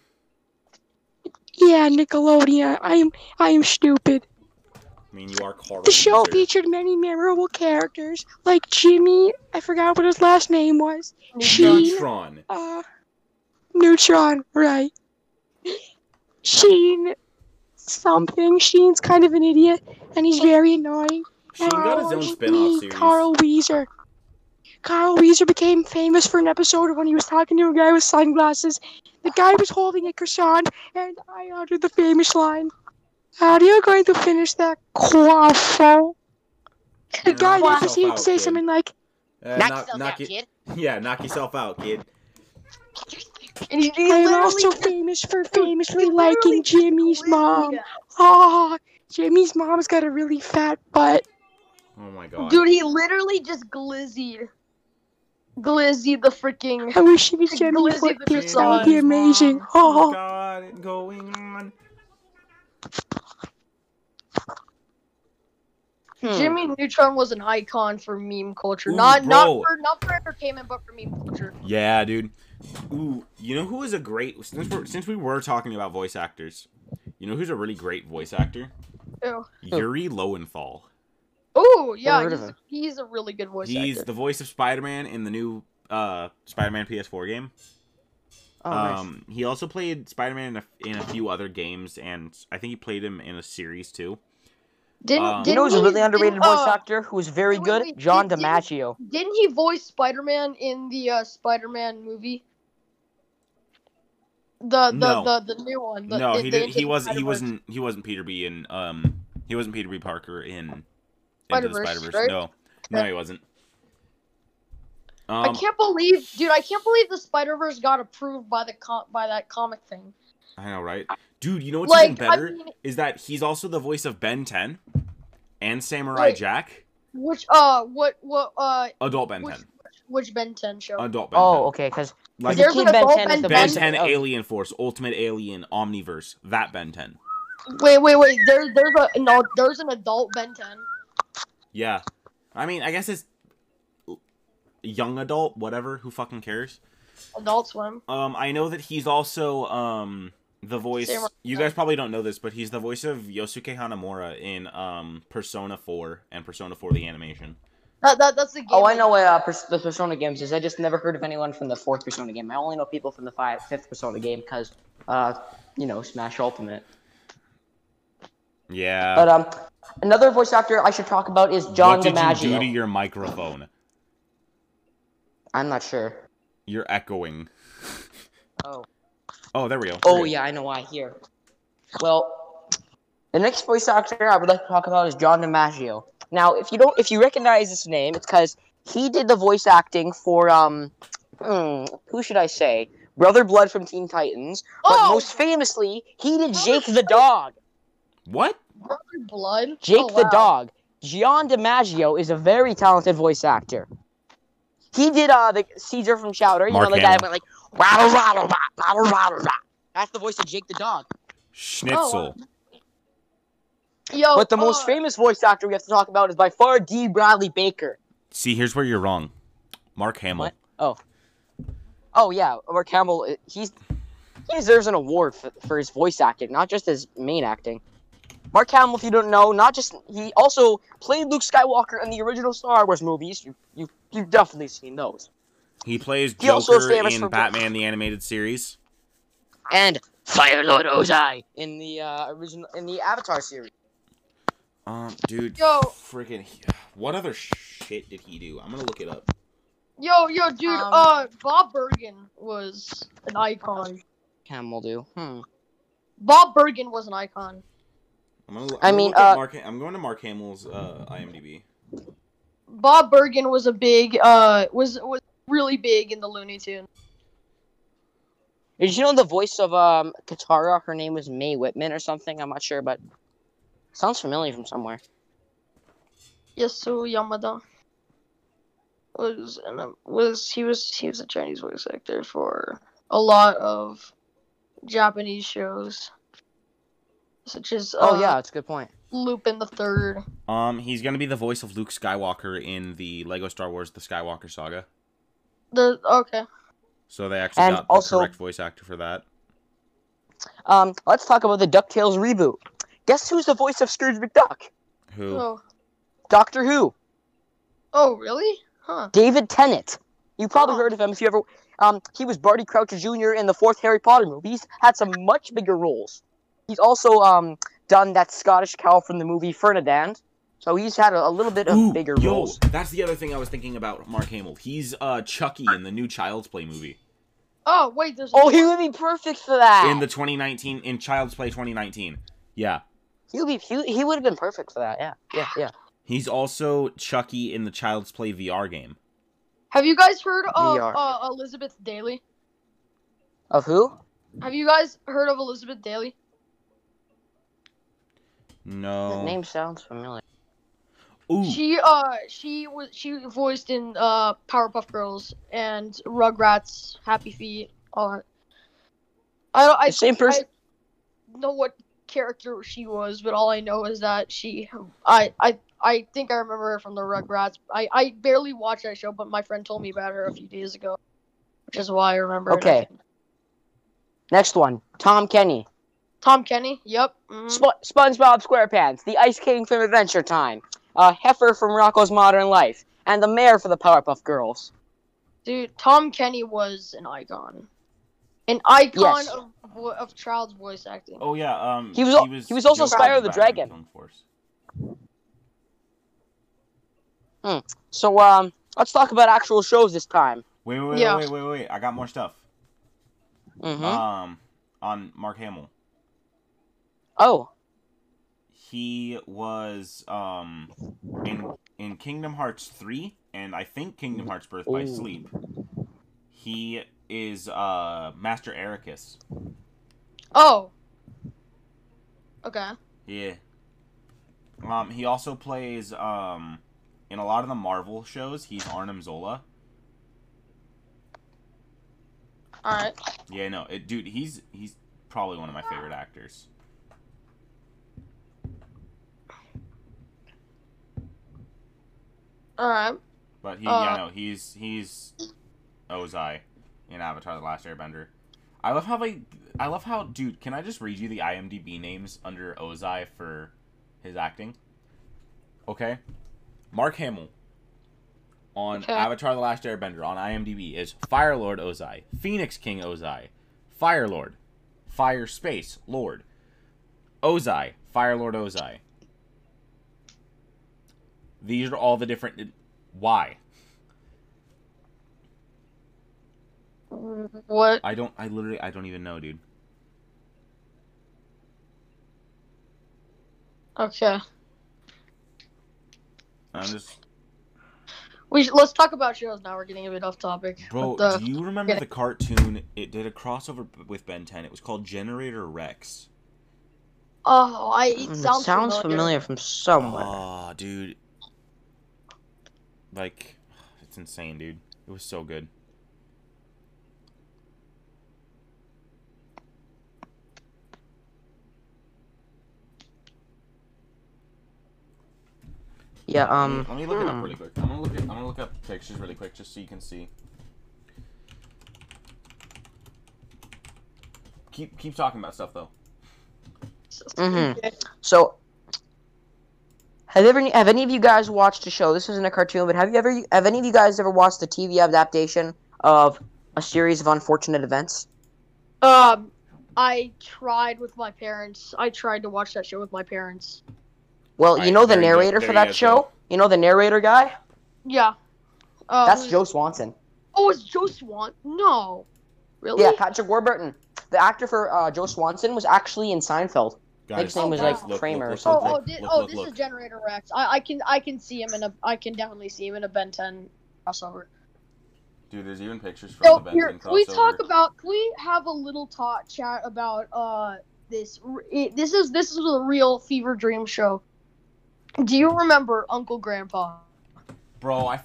[SPEAKER 3] Yeah, Nickelodeon. I am I am stupid.
[SPEAKER 1] I mean, you are Carl.
[SPEAKER 3] The show featured many memorable characters like Jimmy. I forgot what his last name was. Sheen.
[SPEAKER 1] Neutron.
[SPEAKER 3] Uh, Neutron, right. Sheen something. Sheen's kind of an idiot, and he's very annoying.
[SPEAKER 1] Sheen got his own spin-off
[SPEAKER 3] me,
[SPEAKER 1] series.
[SPEAKER 3] Carl Wheezer. Carl Wheezer became famous for an episode when he was talking to a guy with sunglasses. The guy was holding a croissant, and I uttered the famous line, How are you going to finish that croissant? The
[SPEAKER 1] Yeah,
[SPEAKER 3] guy
[SPEAKER 1] knock
[SPEAKER 3] then proceeded to say
[SPEAKER 1] kid.
[SPEAKER 3] something like,
[SPEAKER 1] Uh,
[SPEAKER 3] Knock
[SPEAKER 1] knock,
[SPEAKER 3] yourself
[SPEAKER 1] knock
[SPEAKER 3] out,
[SPEAKER 1] it-
[SPEAKER 3] kid.
[SPEAKER 1] Yeah, knock yourself out, kid.
[SPEAKER 2] And he, he
[SPEAKER 3] I am also <laughs> famous for famously liking Jimmy's mom.
[SPEAKER 2] it.
[SPEAKER 3] Ah, Jimmy's mom's got a really fat butt.
[SPEAKER 1] Oh my god.
[SPEAKER 2] Dude, he literally just glizzied. Glizzy the freaking.
[SPEAKER 3] I wish he was
[SPEAKER 2] Glizzy
[SPEAKER 3] Jimmy
[SPEAKER 2] the
[SPEAKER 3] foot pics. That would be amazing.
[SPEAKER 1] Oh
[SPEAKER 3] Oh,
[SPEAKER 1] god, it going on.
[SPEAKER 3] Hmm.
[SPEAKER 2] Jimmy Neutron was an icon for meme culture.
[SPEAKER 1] Ooh,
[SPEAKER 2] not
[SPEAKER 1] bro.
[SPEAKER 2] not for not for entertainment, but for meme culture.
[SPEAKER 1] Yeah, dude. Ooh, you know who is a great since we're, since we were talking about voice actors. You know who's a really great voice actor?
[SPEAKER 2] Ew.
[SPEAKER 1] Yuri Lowenthal.
[SPEAKER 2] Oh yeah, he's, he's a really good voice
[SPEAKER 1] He's
[SPEAKER 2] actor.
[SPEAKER 1] the voice of Spider-Man in the new uh, Spider-Man PS4 game.
[SPEAKER 3] Oh, nice.
[SPEAKER 1] um, he also played Spider-Man in a, in a few other games, and I think he played him in a series too.
[SPEAKER 2] Didn't,
[SPEAKER 1] um,
[SPEAKER 3] you
[SPEAKER 2] didn't
[SPEAKER 3] know who's a really underrated voice
[SPEAKER 2] uh,
[SPEAKER 3] actor was very good?
[SPEAKER 2] wait,
[SPEAKER 3] John
[SPEAKER 2] did- didn't-
[SPEAKER 3] DiMaggio.
[SPEAKER 2] Didn't he voice Spider-Man in the uh, Spider-Man movie? The the,
[SPEAKER 1] No.
[SPEAKER 2] the the new one. The,
[SPEAKER 1] no,
[SPEAKER 2] the-
[SPEAKER 1] he did. He was.
[SPEAKER 2] the
[SPEAKER 1] He wasn't. He wasn't Peter B. in um. He wasn't Peter B. Parker in Into the
[SPEAKER 2] Spider-Verse, right?
[SPEAKER 1] No, no, he wasn't.
[SPEAKER 2] I
[SPEAKER 1] Um,
[SPEAKER 2] can't believe, dude. I can't believe the Spider Verse got approved by the com- by that comic thing.
[SPEAKER 1] I know, right? Dude, you know what's
[SPEAKER 2] Like,
[SPEAKER 1] even
[SPEAKER 2] I
[SPEAKER 1] better
[SPEAKER 2] mean-
[SPEAKER 1] is that he's also the voice of Ben 10 and Samurai
[SPEAKER 2] Wait.
[SPEAKER 1] Jack.
[SPEAKER 2] Which uh, what what uh,
[SPEAKER 1] Adult Ben
[SPEAKER 2] which
[SPEAKER 1] 10.
[SPEAKER 2] which Ben Ten show?
[SPEAKER 1] Adult Ben
[SPEAKER 3] Oh,
[SPEAKER 1] 10.
[SPEAKER 3] okay, because
[SPEAKER 1] Like
[SPEAKER 2] There's
[SPEAKER 3] became
[SPEAKER 2] an
[SPEAKER 3] Ben
[SPEAKER 2] adult
[SPEAKER 3] 10 as the
[SPEAKER 2] Ben
[SPEAKER 1] Ben
[SPEAKER 3] voice
[SPEAKER 1] 10 Alien Force, Ultimate Alien, Omniverse, that Ben 10.
[SPEAKER 2] Wait, wait, wait. There, there's a no. There's an adult Ben 10.
[SPEAKER 1] Yeah. I mean, I guess it's young adult, whatever, who fucking cares?
[SPEAKER 2] Adult Swim.
[SPEAKER 1] Um, I know that he's also um the voice.
[SPEAKER 2] Samurai-
[SPEAKER 1] You guys probably don't know this, but he's the voice of Yosuke Hanamura in um Persona 4 and Persona 4 the animation.
[SPEAKER 2] That, that, that's the game.
[SPEAKER 3] Oh, I know what uh, Pers- the Persona games is. I just never heard of anyone from the fourth Persona game. I only know people from the five, fifth Persona game because, uh, you know, Smash Ultimate.
[SPEAKER 1] Yeah.
[SPEAKER 3] But um, another voice actor I should talk about is John
[SPEAKER 1] what did
[SPEAKER 3] DiMaggio.
[SPEAKER 1] you do to your microphone?
[SPEAKER 3] I'm not sure.
[SPEAKER 1] You're echoing.
[SPEAKER 3] Oh.
[SPEAKER 1] Oh, there we go.
[SPEAKER 3] Oh
[SPEAKER 1] There we go.
[SPEAKER 3] yeah, I know why. Here. Well, the next voice actor I would like to talk about is John DiMaggio. Now, if you don't, if you recognize this name, it's because he did the voice acting for um, hmm, who should I say? Brother Blood from Teen Titans, but
[SPEAKER 2] Oh!
[SPEAKER 3] most famously, he did Jake the dog.
[SPEAKER 1] What?
[SPEAKER 2] Brother Blood.
[SPEAKER 3] Jake
[SPEAKER 2] Oh,
[SPEAKER 3] the dog. John DiMaggio is a very talented voice actor. He did uh the Caesar from Chowder. You
[SPEAKER 1] Mark
[SPEAKER 3] know the guy
[SPEAKER 1] Hamill.
[SPEAKER 3] that went like rattle rattle rattle rattle rattle rat. That's the voice of Jake the dog.
[SPEAKER 1] Schnitzel.
[SPEAKER 2] Yo,
[SPEAKER 3] But the most
[SPEAKER 2] uh,
[SPEAKER 3] famous voice actor we have to talk about is by far D. Bradley Baker.
[SPEAKER 1] See, here's where you're wrong. Mark Hamill.
[SPEAKER 3] What? Oh yeah, Mark Hamill. uh, He's he deserves an award for, for his voice acting, not just his main acting. Mark Hamill, if you don't know, not just he also played Luke Skywalker in the original Star Wars movies. You you you've definitely seen those.
[SPEAKER 1] He plays
[SPEAKER 3] He also is
[SPEAKER 1] Joker
[SPEAKER 3] famous
[SPEAKER 1] in
[SPEAKER 3] for-
[SPEAKER 1] Batman the animated series.
[SPEAKER 3] And Fire Lord Ozai in the uh, original in the Avatar series.
[SPEAKER 1] Um, dude,
[SPEAKER 2] Yo.
[SPEAKER 1] freaking, <sighs> what other shit did he do? I'm gonna look it up.
[SPEAKER 2] Yo, yo, dude.
[SPEAKER 3] Um,
[SPEAKER 2] uh, Bob Bergen was an icon.
[SPEAKER 3] Hamill do. Hmm.
[SPEAKER 2] Bob Bergen was an icon.
[SPEAKER 1] I'm gonna, I'm
[SPEAKER 3] I
[SPEAKER 1] gonna
[SPEAKER 3] mean,
[SPEAKER 1] look
[SPEAKER 3] uh,
[SPEAKER 1] Mark, I'm going to Mark Hamill's uh, IMDb.
[SPEAKER 2] Bob Bergen was a big, uh, was was really big in the Looney Tunes.
[SPEAKER 3] Did you know the voice of um Katara? Her name was Mae Whitman or something. I'm not sure, but sounds familiar from somewhere.
[SPEAKER 2] Yasuo Yamada was and um, was he was he was a Chinese voice actor for a lot of Japanese shows, such as uh,
[SPEAKER 3] oh yeah, it's a good point.
[SPEAKER 2] Lupin the Third.
[SPEAKER 1] Um, he's gonna be the voice of Luke Skywalker in the Lego Star Wars: The Skywalker Saga.
[SPEAKER 2] The okay.
[SPEAKER 1] So they actually
[SPEAKER 3] And
[SPEAKER 1] got the
[SPEAKER 3] also-
[SPEAKER 1] correct voice actor for that.
[SPEAKER 3] Um, let's talk about the Ducktales reboot. Guess who's the voice of Scrooge McDuck?
[SPEAKER 1] Who?
[SPEAKER 2] Oh,
[SPEAKER 3] Doctor Who.
[SPEAKER 2] oh really? Huh.
[SPEAKER 3] David Tennant. You probably
[SPEAKER 2] Oh.
[SPEAKER 3] heard of him if you ever. Um, he was Barty Crouch Jr. in the fourth Harry Potter movie. He's had some much bigger roles. He's also um done that Scottish cow from the movie Ferdinand. So he's had a, a little bit of
[SPEAKER 1] Ooh,
[SPEAKER 3] bigger
[SPEAKER 1] yo,
[SPEAKER 3] roles.
[SPEAKER 1] that's the other thing I was thinking about Mark Hamill. He's uh Chucky in the new Child's Play movie.
[SPEAKER 2] Oh wait, there's.
[SPEAKER 3] Oh, he would be perfect for that.
[SPEAKER 1] In the 2019 in Child's Play 2019. Yeah.
[SPEAKER 3] He would be. He, he would have been perfect for that. Yeah, yeah, yeah.
[SPEAKER 1] He's also Chucky in the Child's Play VR game.
[SPEAKER 2] Have you guys heard of uh, Elizabeth Daily?
[SPEAKER 3] Of who?
[SPEAKER 2] Have you guys heard of Elizabeth Daily?
[SPEAKER 1] No.
[SPEAKER 3] That name sounds familiar.
[SPEAKER 1] Ooh.
[SPEAKER 2] She uh she was she voiced in uh Powerpuff Girls and Rugrats, Happy Feet, all that. I don't I
[SPEAKER 3] The same person.
[SPEAKER 2] I know what character she was, but all I know is that she I I I think I remember her from the Rugrats. I I barely watched that show, but my friend told me about her a few days ago, which is why I remember.
[SPEAKER 3] Okay. Next one, Tom Kenny.
[SPEAKER 2] Tom Kenny. Yep. mhm.
[SPEAKER 3] Sp- SpongeBob SquarePants, the Ice King from Adventure Time, uh, Heffer from Rocko's Modern Life, and the Mayor for the Powerpuff Girls.
[SPEAKER 2] Dude, Tom Kenny was an icon. An icon
[SPEAKER 3] Yes.
[SPEAKER 2] of of child's voice acting.
[SPEAKER 1] Oh yeah, um
[SPEAKER 3] He was al- he was also
[SPEAKER 2] Spyro
[SPEAKER 1] in
[SPEAKER 3] the Dragon.
[SPEAKER 1] Film Force.
[SPEAKER 3] So, um, let's talk about actual shows this time.
[SPEAKER 1] Wait, wait, wait,
[SPEAKER 2] Yeah.
[SPEAKER 1] wait, wait, wait. I got more stuff.
[SPEAKER 3] Mm-hmm.
[SPEAKER 1] Um on Mark Hamill.
[SPEAKER 3] oh,
[SPEAKER 1] He was um in in Kingdom Hearts 3 and I think Kingdom Hearts Birth by Sleep. He is uh Master Eraqus.
[SPEAKER 2] Oh. Okay.
[SPEAKER 1] Yeah. Um he also plays um in a lot of the Marvel shows, he's Arnim Zola.
[SPEAKER 2] All right.
[SPEAKER 1] Yeah, no, it, dude, he's he's probably one of my favorite actors.
[SPEAKER 2] All right.
[SPEAKER 1] But he,
[SPEAKER 2] Uh,
[SPEAKER 1] yeah, no, he's he's Ozai in Avatar: The Last Airbender. I love how they, I love how, dude. Can I just read you the IMDb names under Ozai for his acting? Okay, Mark Hamill on
[SPEAKER 2] Okay.
[SPEAKER 1] Avatar: The Last Airbender on IMDb is Fire Lord Ozai, Phoenix King Ozai, Fire Lord, Fire Space Lord, Ozai, Fire Lord Ozai. These are all the different. Why?
[SPEAKER 2] What?
[SPEAKER 1] I don't. I literally. I don't even know, dude.
[SPEAKER 2] Okay.
[SPEAKER 1] I'm just,
[SPEAKER 2] We should, let's talk about shows now. We're getting a bit off topic.
[SPEAKER 1] bro.
[SPEAKER 2] But, uh,
[SPEAKER 1] do you remember
[SPEAKER 2] yeah.
[SPEAKER 1] the cartoon? It did a crossover with Ben 10. It was called Generator Rex.
[SPEAKER 2] oh, I it
[SPEAKER 3] Mm, It
[SPEAKER 2] sounds,
[SPEAKER 3] sounds, familiar. from somewhere.
[SPEAKER 1] Oh, dude. Like, it's insane, dude. It was so good.
[SPEAKER 3] Yeah.
[SPEAKER 1] Let me-
[SPEAKER 3] Um.
[SPEAKER 1] Let me look it up
[SPEAKER 3] hmm.
[SPEAKER 1] really quick. I'm gonna look at. I'm gonna look up pictures really quick just so you can see. Keep keep talking about stuff though.
[SPEAKER 3] Mhm. So, have ever have any of you guys watched a show? This isn't a cartoon, but have you ever have any of you guys ever watched the TV adaptation of a series of unfortunate events?
[SPEAKER 2] Um, I tried with my parents. I tried to watch that show with my parents.
[SPEAKER 3] Well,
[SPEAKER 1] Alright,
[SPEAKER 3] you know the
[SPEAKER 1] there you go-
[SPEAKER 3] narrator for that show.
[SPEAKER 1] go.
[SPEAKER 3] You know the narrator guy.
[SPEAKER 2] Yeah. Uh,
[SPEAKER 3] That's Joe Swanson.
[SPEAKER 2] Oh, it's Joe Swan. No. Really?
[SPEAKER 3] Yeah, Patrick Warburton. The actor for uh, Joe Swanson was actually in Seinfeld.
[SPEAKER 1] Guys,
[SPEAKER 3] name
[SPEAKER 2] was,
[SPEAKER 1] guys,
[SPEAKER 2] like,
[SPEAKER 3] Kramer or
[SPEAKER 1] look,
[SPEAKER 3] something.
[SPEAKER 2] Oh, oh, thi- oh this is Generator Rex. I, I can I can see him in a I can definitely see him in a Ben 10 crossover.
[SPEAKER 1] Dude, there's even pictures from
[SPEAKER 2] So
[SPEAKER 1] the Ben
[SPEAKER 2] here,
[SPEAKER 1] 10
[SPEAKER 2] can we talk about? Can we have a little talk chat about uh this? It, this is this is a real fever dream show. Do you remember Uncle Grandpa?
[SPEAKER 1] Bro, I,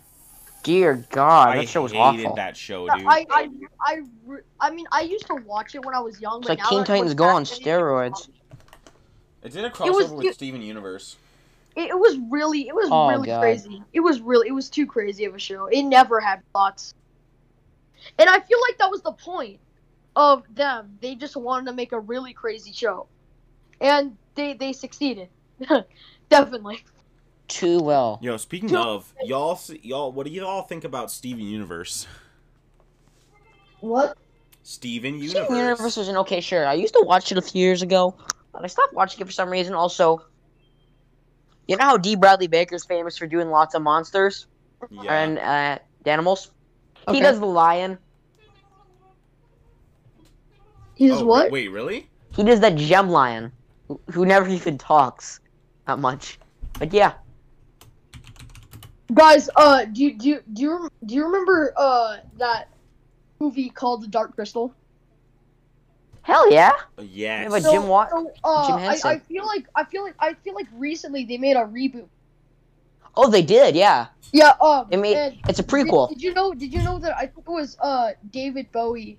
[SPEAKER 3] Dear God,
[SPEAKER 1] I
[SPEAKER 3] that show was
[SPEAKER 1] hated
[SPEAKER 3] awful.
[SPEAKER 1] that show, dude.
[SPEAKER 2] I I I I mean I used to watch it when I was young.
[SPEAKER 3] It's
[SPEAKER 2] but
[SPEAKER 3] like
[SPEAKER 2] now
[SPEAKER 3] Teen
[SPEAKER 2] that
[SPEAKER 3] Titans Go on steroids.
[SPEAKER 1] It did a
[SPEAKER 2] was-
[SPEAKER 1] crossover with
[SPEAKER 2] it-
[SPEAKER 1] Steven Universe.
[SPEAKER 2] It, it was really it was
[SPEAKER 3] Oh,
[SPEAKER 2] really
[SPEAKER 3] God.
[SPEAKER 2] crazy. It was really it was too crazy of a show. It never had plots. And I feel like that was the point of them. They just wanted to make a really crazy show. And they they succeeded. <laughs> Definitely.
[SPEAKER 3] Too well.
[SPEAKER 1] Yo, speaking
[SPEAKER 2] Dude.
[SPEAKER 1] of, y'all, y'all, what do you all think about Steven Universe?
[SPEAKER 2] What?
[SPEAKER 1] Steven Universe.
[SPEAKER 3] Steven Universe was an okay sure. I used to watch it a few years ago, but I stopped watching it for some reason. Also, you know how D. Bradley Baker's famous for doing lots of monsters
[SPEAKER 1] Yeah.
[SPEAKER 3] and uh, animals.
[SPEAKER 2] Okay.
[SPEAKER 3] He does the lion.
[SPEAKER 2] He does
[SPEAKER 1] oh,
[SPEAKER 2] what?
[SPEAKER 1] Wait, really?
[SPEAKER 3] He does that gem lion, who- who never even talks that much. But yeah,
[SPEAKER 2] Guys, uh do you do you, do you, do you remember uh that movie called The Dark Crystal?
[SPEAKER 3] hell yeah.
[SPEAKER 1] Uh, Yes.
[SPEAKER 3] But Jim Wa-
[SPEAKER 2] so, uh,
[SPEAKER 3] Jim
[SPEAKER 2] I,
[SPEAKER 3] Henson.
[SPEAKER 2] I feel like I feel like I feel like recently they made a reboot.
[SPEAKER 3] Oh, they did. Yeah,
[SPEAKER 2] Yeah, um,
[SPEAKER 3] They made- it's a
[SPEAKER 2] did,
[SPEAKER 3] prequel.
[SPEAKER 2] did you know? Did you know that I think it was uh David Bowie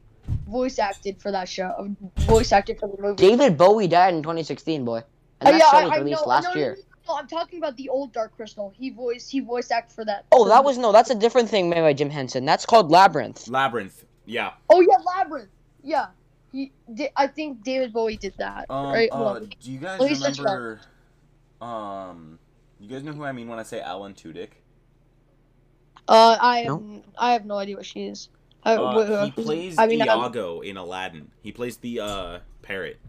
[SPEAKER 2] voice acted for that show, voice acted for the movie.
[SPEAKER 3] David Bowie died in 2016, boy, and that
[SPEAKER 2] yeah,
[SPEAKER 3] show
[SPEAKER 2] I,
[SPEAKER 3] was
[SPEAKER 2] I
[SPEAKER 3] released
[SPEAKER 2] know,
[SPEAKER 3] last
[SPEAKER 2] no, no,
[SPEAKER 3] year.
[SPEAKER 2] No, no, I'm talking about the old Dark Crystal. He voice he voice acted for that.
[SPEAKER 3] Oh, that was no, that's a different thing made by Jim Henson. That's called Labyrinth.
[SPEAKER 1] Labyrinth. Yeah.
[SPEAKER 2] Oh yeah, Labyrinth. Yeah, he. Did, I think David Bowie did that.
[SPEAKER 1] Um,
[SPEAKER 2] right?
[SPEAKER 1] uh, do you guys
[SPEAKER 2] Let me search it up.
[SPEAKER 1] remember? Um, you guys know who I mean when I say Alan Tudyk?
[SPEAKER 2] Uh, I have
[SPEAKER 3] No.
[SPEAKER 2] I have no idea what she is. I,
[SPEAKER 1] Uh,
[SPEAKER 2] wh- wh-
[SPEAKER 1] he plays
[SPEAKER 2] I mean, I'm-
[SPEAKER 1] Iago in Aladdin. He plays the uh parrot.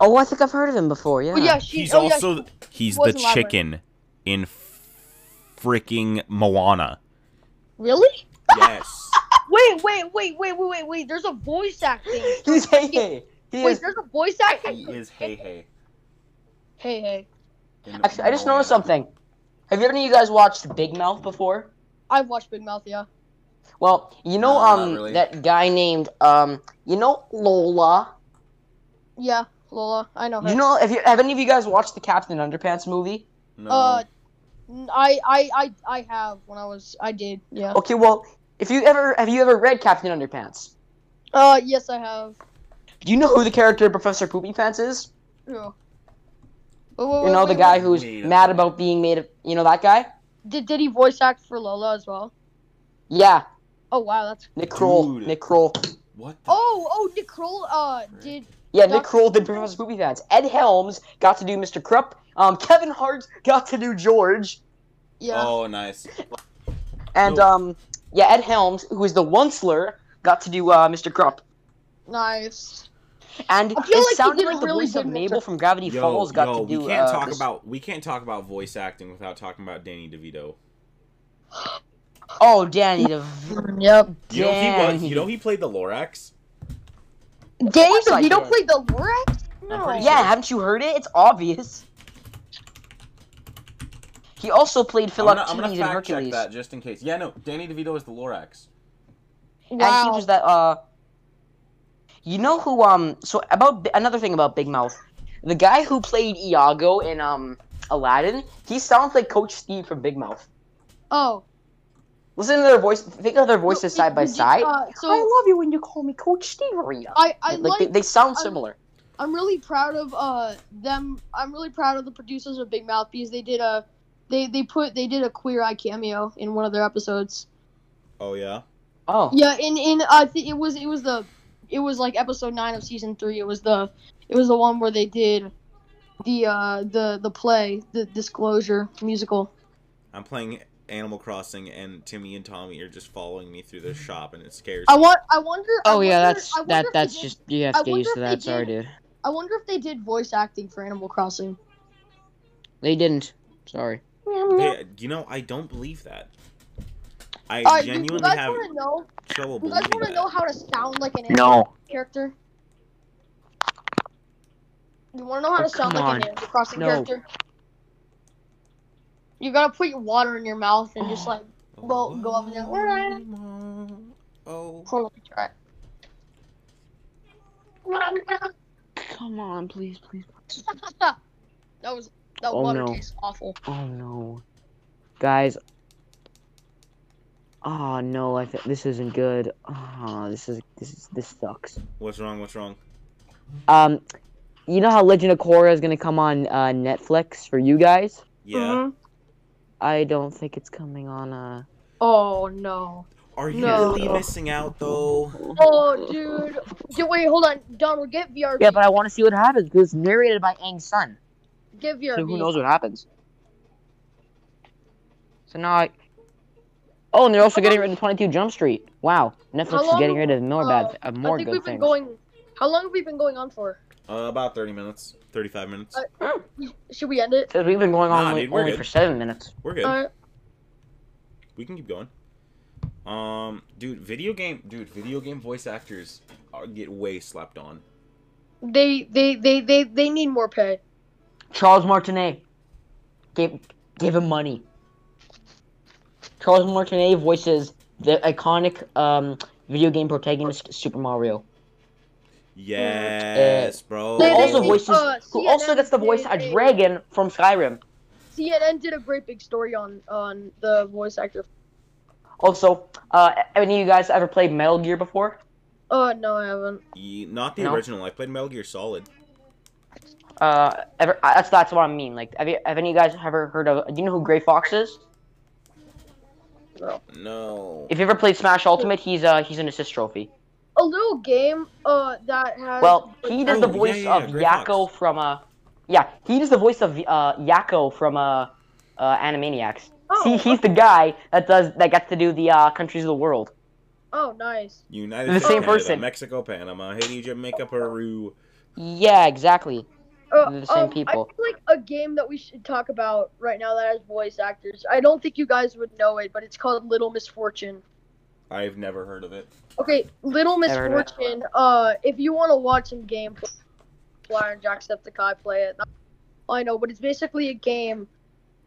[SPEAKER 3] Oh, I think I've heard of him before. Yeah.
[SPEAKER 2] oh, yeah, she.
[SPEAKER 1] He's
[SPEAKER 2] oh, yeah,
[SPEAKER 1] also
[SPEAKER 2] she-
[SPEAKER 1] he's the
[SPEAKER 2] in Labyrinth.
[SPEAKER 1] chicken in freaking Moana.
[SPEAKER 2] Really?
[SPEAKER 1] Yes. <laughs>
[SPEAKER 2] Wait, wait, wait, wait, wait, wait, wait. There's a voice acting. <laughs>
[SPEAKER 3] He's hey hey. He
[SPEAKER 2] Wait,
[SPEAKER 3] is.
[SPEAKER 2] there's a voice acting.
[SPEAKER 1] he is hey hey.
[SPEAKER 2] Hey, hey.
[SPEAKER 1] in
[SPEAKER 3] Actually, I just noticed something. Have you any of you guys watched Big Mouth before?
[SPEAKER 2] I've watched Big Mouth. Yeah.
[SPEAKER 3] Well, you know,
[SPEAKER 1] No,
[SPEAKER 3] um,
[SPEAKER 1] really.
[SPEAKER 3] that guy named, um, you know, Lola.
[SPEAKER 2] Yeah, Lola. I know her.
[SPEAKER 3] You know, have you have any of you guys watched the Captain Underpants movie?
[SPEAKER 1] No.
[SPEAKER 2] Uh, I have when I was, I did. Yeah.
[SPEAKER 3] Okay, well, if you ever have you ever read Captain Underpants?
[SPEAKER 2] Uh, yes, I have.
[SPEAKER 3] Do you know who the character Professor Poopy Pants is?
[SPEAKER 2] Who? Wait, wait,
[SPEAKER 3] You
[SPEAKER 2] wait,
[SPEAKER 3] know the guy who's mad
[SPEAKER 1] minute.
[SPEAKER 3] about being made of. You know that guy?
[SPEAKER 2] Did did he voice act for Lola as well?
[SPEAKER 3] Yeah,
[SPEAKER 2] Oh wow, that's.
[SPEAKER 3] Nick Kroll.
[SPEAKER 1] Dude.
[SPEAKER 3] Nick Kroll.
[SPEAKER 1] What? The
[SPEAKER 2] Oh oh, Nick Kroll. Uh, did
[SPEAKER 3] Yeah, Nick Kroll did Professor Poopy Pants. Ed Helms got to do Mr. Krupp. Um, Kevin Hart got to do George.
[SPEAKER 2] yeah.
[SPEAKER 1] Oh, nice.
[SPEAKER 3] And
[SPEAKER 1] No.
[SPEAKER 3] um, yeah, Ed Helms, who is the Onceler, got to do uh, Mr. Krupp.
[SPEAKER 2] Nice.
[SPEAKER 3] And
[SPEAKER 2] I feel
[SPEAKER 3] it
[SPEAKER 2] like
[SPEAKER 3] sounded like the
[SPEAKER 2] really
[SPEAKER 3] voice of Mabel
[SPEAKER 2] Mr.
[SPEAKER 3] from Gravity
[SPEAKER 1] Yo,
[SPEAKER 3] Falls got
[SPEAKER 1] yo,
[SPEAKER 3] to do.
[SPEAKER 1] we can't
[SPEAKER 3] uh,
[SPEAKER 1] talk
[SPEAKER 3] this-
[SPEAKER 1] about we can't talk about voice acting without talking about Danny DeVito.
[SPEAKER 3] Oh, Danny DeVito.
[SPEAKER 2] Yep.
[SPEAKER 1] You know he was.
[SPEAKER 3] Danny.
[SPEAKER 1] You know he played the Lorax.
[SPEAKER 2] Danny
[SPEAKER 3] course I
[SPEAKER 2] DeVito
[SPEAKER 3] did.
[SPEAKER 2] played the Lorax.
[SPEAKER 1] I'm
[SPEAKER 2] No.
[SPEAKER 3] Yeah,
[SPEAKER 1] sure.
[SPEAKER 3] haven't you heard it? It's obvious. He also played
[SPEAKER 1] I'm gonna, I'm gonna fact check that just in case. Yeah, no, Danny DeVito is the Lorax. Wow.
[SPEAKER 3] And he was that uh You know who um so about another thing about Big Mouth. The guy who played Iago in um Aladdin, he sounds like Coach Steve from Big Mouth.
[SPEAKER 2] Oh.
[SPEAKER 3] Listen to their voice think of their voices
[SPEAKER 2] No,
[SPEAKER 3] side by side.
[SPEAKER 2] Uh, so
[SPEAKER 3] I love you when you call me Coach Steve Arena.
[SPEAKER 2] I I
[SPEAKER 3] like,
[SPEAKER 2] like.
[SPEAKER 3] they, they sound
[SPEAKER 2] I'm-
[SPEAKER 3] similar.
[SPEAKER 2] I'm really proud of uh them. I'm really proud of the producers of Big Mouth because they did a, they they put they did a Queer Eye cameo in one of their episodes.
[SPEAKER 1] Oh yeah.
[SPEAKER 3] Oh.
[SPEAKER 2] Yeah, in in I think it was it was the, it was like episode nine of season three. It was the, it was the one where they did, the uh the the play the disclosure musical.
[SPEAKER 1] I'm playing Animal Crossing, and Timmy and Tommy are just following me through the mm-hmm. shop, and it scares
[SPEAKER 2] I want I wonder. I
[SPEAKER 3] Oh yeah, that's that that's
[SPEAKER 2] did-
[SPEAKER 3] just you have
[SPEAKER 2] I
[SPEAKER 3] to get used to
[SPEAKER 2] wonder if
[SPEAKER 3] that.
[SPEAKER 2] they
[SPEAKER 3] Sorry,
[SPEAKER 2] did-
[SPEAKER 3] dude.
[SPEAKER 2] I wonder if they did voice acting for Animal Crossing.
[SPEAKER 3] They didn't. Sorry. Mm-hmm.
[SPEAKER 1] They- you know, I don't believe that. I
[SPEAKER 2] Alright, you, you
[SPEAKER 1] genuinely
[SPEAKER 2] guys
[SPEAKER 1] have
[SPEAKER 2] want to know?
[SPEAKER 1] trouble
[SPEAKER 2] You guys want to know how to sound like an animal character? You want to know how
[SPEAKER 3] Oh,
[SPEAKER 2] to sound
[SPEAKER 3] come
[SPEAKER 2] like an Animal Crossing
[SPEAKER 3] No.
[SPEAKER 2] character? You gotta put your water in your mouth and just like Well, go up and down.
[SPEAKER 1] Oh.
[SPEAKER 2] hold on, let me try.
[SPEAKER 3] Come on, please, please. <laughs>
[SPEAKER 2] that was that
[SPEAKER 3] Oh,
[SPEAKER 2] water
[SPEAKER 3] no.
[SPEAKER 2] tastes awful.
[SPEAKER 3] Oh no, guys. Oh no, I think this isn't good. Oh, this is this is this sucks.
[SPEAKER 1] What's wrong? What's wrong?
[SPEAKER 3] Um, you know how Legend of Korra is gonna come on uh, Netflix for you guys?
[SPEAKER 1] Yeah.
[SPEAKER 2] Mhm.
[SPEAKER 3] I don't think it's coming on. Uh.
[SPEAKER 2] Oh no.
[SPEAKER 1] Are you
[SPEAKER 2] No.
[SPEAKER 1] really missing out though?
[SPEAKER 2] Oh dude. Dude, wait, hold on. Donald, get VRV.
[SPEAKER 3] Yeah, but I want to see what happens because it's narrated by Aang Sun.
[SPEAKER 2] get VRV.
[SPEAKER 3] So who knows what happens? So now I. Oh, and they're also getting rid of 22 Jump Street. Wow, Netflix is getting rid of more
[SPEAKER 2] uh,
[SPEAKER 3] bad, uh,
[SPEAKER 2] I
[SPEAKER 3] more
[SPEAKER 2] think
[SPEAKER 3] good
[SPEAKER 2] we've been
[SPEAKER 3] things.
[SPEAKER 2] going. How long have we been going on for?
[SPEAKER 1] Uh, about 30 minutes, 35 minutes.
[SPEAKER 2] Uh, Should we end it?
[SPEAKER 3] Because we've been going on
[SPEAKER 1] Nah,
[SPEAKER 3] only,
[SPEAKER 1] dude, we're
[SPEAKER 3] only
[SPEAKER 1] good.
[SPEAKER 3] for seven minutes.
[SPEAKER 1] We're good.
[SPEAKER 2] Alright.
[SPEAKER 1] We can keep going. Um, dude, video game, dude, video game voice actors are, get way slept on.
[SPEAKER 2] They they they they they need more pay.
[SPEAKER 3] Charles Martinet. Give, give him money. Charles Martinet voices the iconic um, video game protagonist Super Mario.
[SPEAKER 1] Yes, bro.
[SPEAKER 3] Who
[SPEAKER 2] They- they
[SPEAKER 3] also
[SPEAKER 2] need,
[SPEAKER 3] voices,
[SPEAKER 2] uh,
[SPEAKER 3] who also gets the voice a
[SPEAKER 2] a-
[SPEAKER 3] dragon from Skyrim.
[SPEAKER 2] CNN did a great big story on on the voice actor.
[SPEAKER 3] Also, uh, any of you guys ever played Metal Gear before?
[SPEAKER 2] Oh no, I haven't.
[SPEAKER 1] Ye- not the
[SPEAKER 3] No.
[SPEAKER 1] original. I played Metal Gear Solid.
[SPEAKER 3] Uh, ever? uh, That's that's what I mean. Like, have you have any of you guys ever heard of? Do you know who Gray Fox is?
[SPEAKER 2] No.
[SPEAKER 1] No.
[SPEAKER 3] If you ever played Smash Ultimate, he's uh he's an assist trophy.
[SPEAKER 2] A little game uh that has.
[SPEAKER 3] Well, he does
[SPEAKER 1] Oh,
[SPEAKER 3] the voice
[SPEAKER 1] yeah, yeah,
[SPEAKER 3] of
[SPEAKER 1] Gray
[SPEAKER 3] Yakko
[SPEAKER 1] Fox.
[SPEAKER 3] from uh, yeah, he does the voice of uh Yakko from uh, uh Animaniacs.
[SPEAKER 2] Oh,
[SPEAKER 3] See, he's the guy that does that gets to do the uh countries of the world.
[SPEAKER 2] oh nice.
[SPEAKER 1] United
[SPEAKER 3] The
[SPEAKER 1] States,
[SPEAKER 3] same
[SPEAKER 1] Canada,
[SPEAKER 3] person.
[SPEAKER 1] Mexico, Panama, Haiti, Jamaica, Peru.
[SPEAKER 3] Yeah, exactly.
[SPEAKER 2] Uh,
[SPEAKER 3] the same
[SPEAKER 2] um,
[SPEAKER 3] people.
[SPEAKER 2] I feel like a game that we should talk about right now that has voice actors. I don't think you guys would know it, but it's called Little Misfortune.
[SPEAKER 1] I've never heard of it.
[SPEAKER 2] Okay, Little
[SPEAKER 3] Never heard of it.
[SPEAKER 2] Misfortune. Uh, if you want to watch some gameplay, Flyer and Jacksepticeye play it. I know, but it's basically a game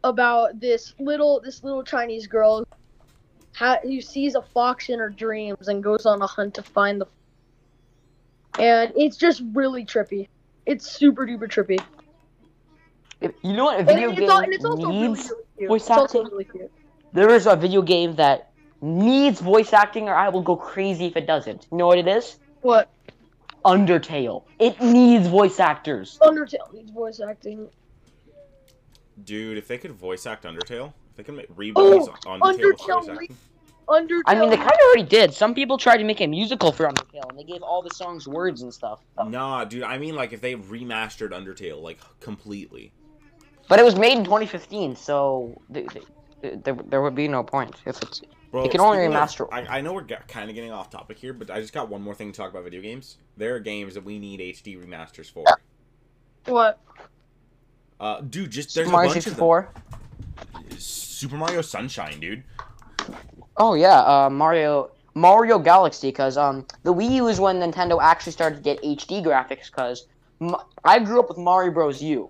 [SPEAKER 2] about this little this little Chinese girl ha- who sees a fox in her dreams and goes on a hunt to find the. And it's just really trippy. It's super duper trippy.
[SPEAKER 3] You know what a
[SPEAKER 2] And
[SPEAKER 3] video
[SPEAKER 2] it's,
[SPEAKER 3] game
[SPEAKER 2] al- and it's also really,
[SPEAKER 3] needs?
[SPEAKER 2] really cute.
[SPEAKER 3] voice acting?
[SPEAKER 2] really.
[SPEAKER 3] There is a video game that needs voice acting, or I will go crazy if it doesn't. You know what it is?
[SPEAKER 2] What?
[SPEAKER 3] Undertale. It needs voice actors.
[SPEAKER 2] Undertale needs voice acting.
[SPEAKER 1] Dude, if they could voice act Undertale, if they could make reboot
[SPEAKER 2] Oh,
[SPEAKER 1] Undertale
[SPEAKER 2] Undertale
[SPEAKER 1] voice.
[SPEAKER 2] Undertale.
[SPEAKER 3] I mean, they kind of already did. Some people tried to make a musical for Undertale, and they gave all the songs words and stuff.
[SPEAKER 1] Nah, dude, I mean like if they remastered Undertale like completely.
[SPEAKER 3] But it was made in 2015, so th- th- there, there would be no point if it's.
[SPEAKER 1] Bro,
[SPEAKER 3] You can only
[SPEAKER 1] speaking of-
[SPEAKER 3] remaster-
[SPEAKER 1] I, I know we're kind of getting off topic here, but I just got one more thing to talk about video games. There are games that we need HD remasters for.
[SPEAKER 2] What?
[SPEAKER 1] Uh, dude, just
[SPEAKER 3] Super
[SPEAKER 1] there's
[SPEAKER 3] Mario
[SPEAKER 1] a bunch
[SPEAKER 3] 64.
[SPEAKER 1] of them. Super Mario Sunshine, dude.
[SPEAKER 3] Oh yeah, uh, Mario Mario Galaxy, because um the Wii U is when Nintendo actually started to get HD graphics. Because m- I grew up with Mario Bros. U,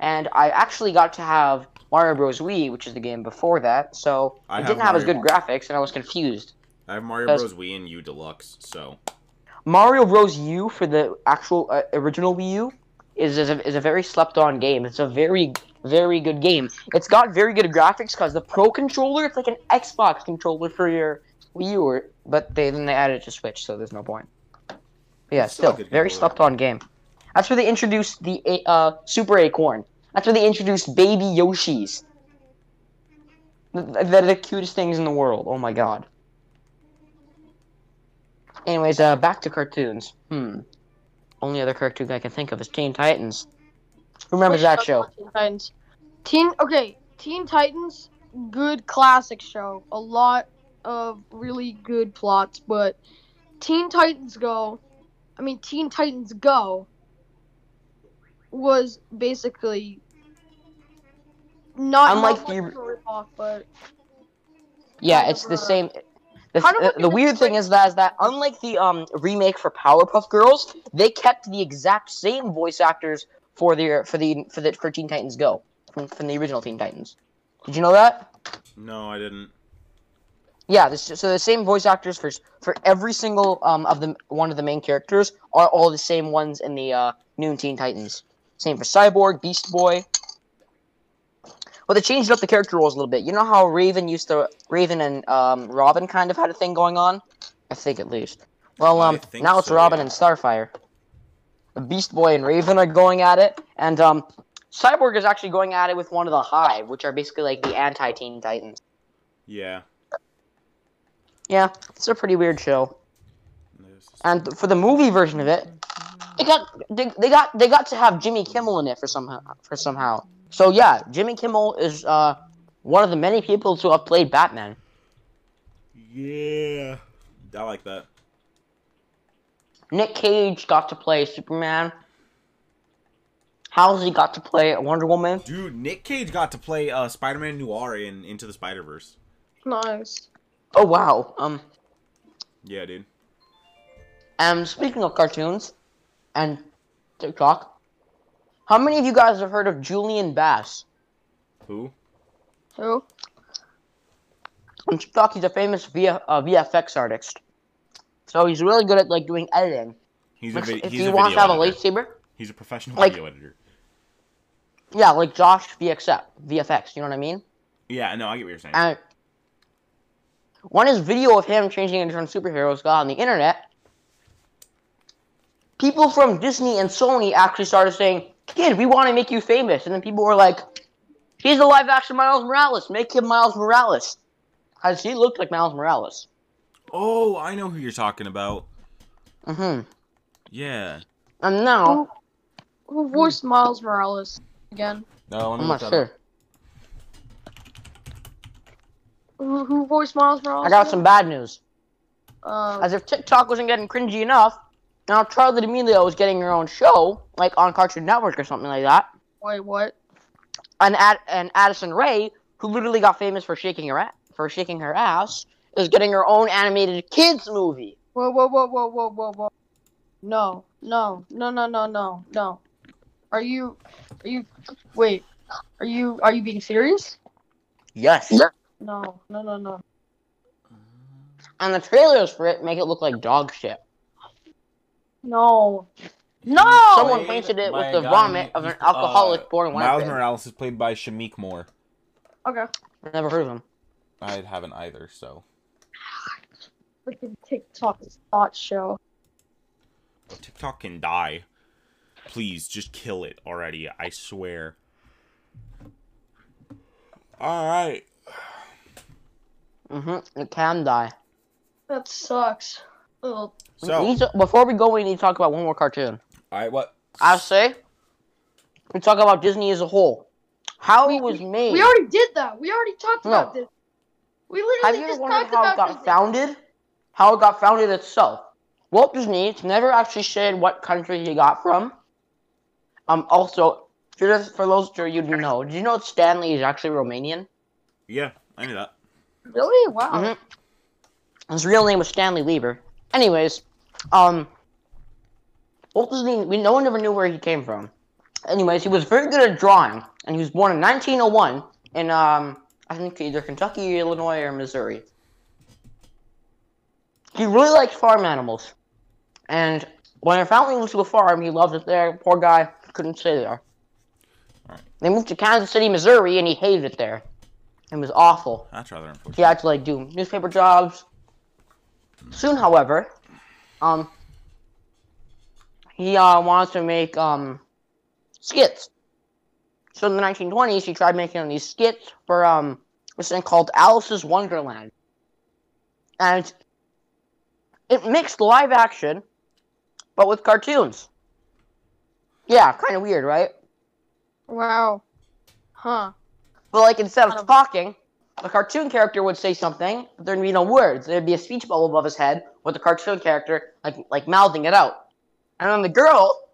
[SPEAKER 3] and I actually got to have Mario Bros. Wii, which is the game before that. So
[SPEAKER 1] I
[SPEAKER 3] it didn't have as good graphics, and I was confused.
[SPEAKER 1] I have Mario Bros. Wii and U Deluxe, so
[SPEAKER 3] Mario Bros. U for the actual uh, original Wii U is is a, is a very slept on game. It's a very very good game. It's got very good graphics because the Pro controller it's like an Xbox controller for your Wii U, or, but they then they added it to Switch, so there's no point. But yeah,
[SPEAKER 1] It's still
[SPEAKER 3] still very slept on game. That's where they introduced the uh, Super Acorn. That's where they introduced Baby Yoshis. Th- They're the cutest things in the world. Oh my god. Anyways, uh, back to cartoons. Hmm. Only other cartoon I can think of is Teen Titans. Who remembers that show?
[SPEAKER 2] Teen Titans. Teen. Okay, Teen Titans. Good classic show. A lot of really good plots, but Teen Titans Go. I mean, Teen Titans Go was basically not
[SPEAKER 3] Unlike
[SPEAKER 2] not
[SPEAKER 3] the-
[SPEAKER 2] much of a rip-off, but
[SPEAKER 3] Yeah, it's the same. The,
[SPEAKER 2] kind of
[SPEAKER 3] the, the weird thing is that is that unlike the um remake for Powerpuff Girls, they kept the exact same voice actors for the for the for the for Teen Titans Go from, from the original Teen Titans. Did you know that?
[SPEAKER 1] no, I didn't.
[SPEAKER 3] Yeah, this, so the same voice actors for for every single um of the one of the main characters are all the same ones in the uh, new Teen Titans. Same for Cyborg, Beast Boy. Well, they changed up the character roles a little bit. You know how Raven used to Raven and um, Robin kind of had a thing going on. I think at least. Well, um, now it's Robin
[SPEAKER 1] yeah.
[SPEAKER 3] and Starfire. The Beast Boy and Raven are going at it, and um, Cyborg is actually going at it with one of the Hive, which are basically like the anti-Teen Titans.
[SPEAKER 1] Yeah.
[SPEAKER 3] Yeah, it's a pretty weird show. And for the movie version of it, they got they, they got they got to have Jimmy Kimmel in it for somehow for somehow. So yeah, Jimmy Kimmel is uh one of the many people to have played Batman.
[SPEAKER 1] Yeah. I like that.
[SPEAKER 3] Nick Cage got to play Superman. Halsey got to play Wonder Woman.
[SPEAKER 1] Dude, Nick Cage got to play uh, Spider-Man Noir in Into the Spider-Verse.
[SPEAKER 2] nice.
[SPEAKER 3] Oh wow. Um
[SPEAKER 1] Yeah, dude.
[SPEAKER 3] and speaking of cartoons and TikTok, how many of you guys have heard of Julian Bass?
[SPEAKER 1] Who?
[SPEAKER 2] Who?
[SPEAKER 3] on TikTok, he's a famous v- uh, VFX artist. So he's really good at like doing editing.
[SPEAKER 1] He's a,
[SPEAKER 3] Looks-
[SPEAKER 1] vi-
[SPEAKER 3] if
[SPEAKER 1] he's
[SPEAKER 3] he
[SPEAKER 1] a
[SPEAKER 3] wants
[SPEAKER 1] video
[SPEAKER 3] to have a lightsaber,
[SPEAKER 1] He's a professional
[SPEAKER 3] like-
[SPEAKER 1] video editor.
[SPEAKER 3] yeah, like Josh VXF, VFX. You know what I mean?
[SPEAKER 1] Yeah, no, I get what you're saying.
[SPEAKER 3] And when his video of him changing into a superheroes got on the internet, people from Disney and Sony actually started saying, "Kid, we want to make you famous," and then people were like, "He's a live-action Miles Morales. Make him Miles Morales." Because he looked like Miles Morales.
[SPEAKER 1] oh, I know who you're talking about.
[SPEAKER 3] Mm-hmm.
[SPEAKER 1] Yeah.
[SPEAKER 3] And now,
[SPEAKER 2] Who voiced Miles Morales again?
[SPEAKER 1] No, let me
[SPEAKER 3] I'm not sure.
[SPEAKER 2] Who, who voiced Miles Morales?
[SPEAKER 3] I got
[SPEAKER 2] again?
[SPEAKER 3] some bad news.
[SPEAKER 2] Uh,
[SPEAKER 3] As if TikTok wasn't getting cringy enough, now Charli D'Amelio is getting her own show, like on Cartoon Network or something like that.
[SPEAKER 2] wait, what?
[SPEAKER 3] And Ad- and Addison Rae, who literally got famous for shaking her a- for shaking her ass, is getting her own animated kids movie.
[SPEAKER 2] Whoa, whoa, whoa, whoa, whoa, whoa, whoa. No, no, no, no, no, no, no. Are you, are you, wait, are you, are you being serious?
[SPEAKER 3] Yes.
[SPEAKER 2] No, no, no, no.
[SPEAKER 3] And the trailers for it make it look like dog shit.
[SPEAKER 2] No. No!
[SPEAKER 3] Someone painted it with the
[SPEAKER 1] guy
[SPEAKER 3] vomit of an
[SPEAKER 1] uh,
[SPEAKER 3] alcoholic born in
[SPEAKER 1] Miles
[SPEAKER 3] Winnipeg.
[SPEAKER 1] Morales is played by Shameik Moore.
[SPEAKER 2] Okay.
[SPEAKER 3] I've never heard of him.
[SPEAKER 1] I haven't either, so.
[SPEAKER 2] Freaking TikTok thought show.
[SPEAKER 1] TikTok can die. Please, just kill it already. I swear. Alright.
[SPEAKER 3] Mm-hmm. It can die.
[SPEAKER 2] That sucks. Ugh.
[SPEAKER 3] We
[SPEAKER 1] So,
[SPEAKER 3] need to- before we go, we need to talk about one more cartoon.
[SPEAKER 1] alright, what?
[SPEAKER 3] I say, we talk about Disney as a whole. How
[SPEAKER 2] We-
[SPEAKER 3] it was made.
[SPEAKER 2] We already did that. We already talked
[SPEAKER 3] No.
[SPEAKER 2] about this. We
[SPEAKER 3] Have
[SPEAKER 2] literally
[SPEAKER 3] you ever
[SPEAKER 2] just
[SPEAKER 3] wondered
[SPEAKER 2] talked
[SPEAKER 3] how it got
[SPEAKER 2] Disney.
[SPEAKER 3] founded? How it got founded itself. Walt Disney never actually said what country he got from. Um. Also, just for those of you who know, did you know that Stan Lee is actually Romanian?
[SPEAKER 1] Yeah, I knew that.
[SPEAKER 2] Really? Wow.
[SPEAKER 3] Mhm. His real name was Stanley Lieber. Anyways, um, Walt Disney, we no one ever knew where he came from. Anyways, he was very good at drawing, and he was born in 1901 in um, I think either Kentucky, Illinois, or Missouri. He really liked farm animals, and when their family moved to a farm, he loved it there. Poor guy couldn't stay there.
[SPEAKER 1] Alright.
[SPEAKER 3] They moved to Kansas City, Missouri, and he hated it there. It was awful.
[SPEAKER 1] That's rather unfortunate.
[SPEAKER 3] He had to like do newspaper jobs. Soon, however, um, he uh, wanted to make um skits. So in the 1920s, he tried making these skits for um this thing called Alice's Wonderland, and it mixed live action, but with cartoons. Yeah, kind of weird, right?
[SPEAKER 2] Wow. Huh.
[SPEAKER 3] But like instead of
[SPEAKER 2] of-
[SPEAKER 3] talking, the cartoon character would say something, but there'd be no words. There'd be a speech bubble above his head with the cartoon character like like mouthing it out. And then the girl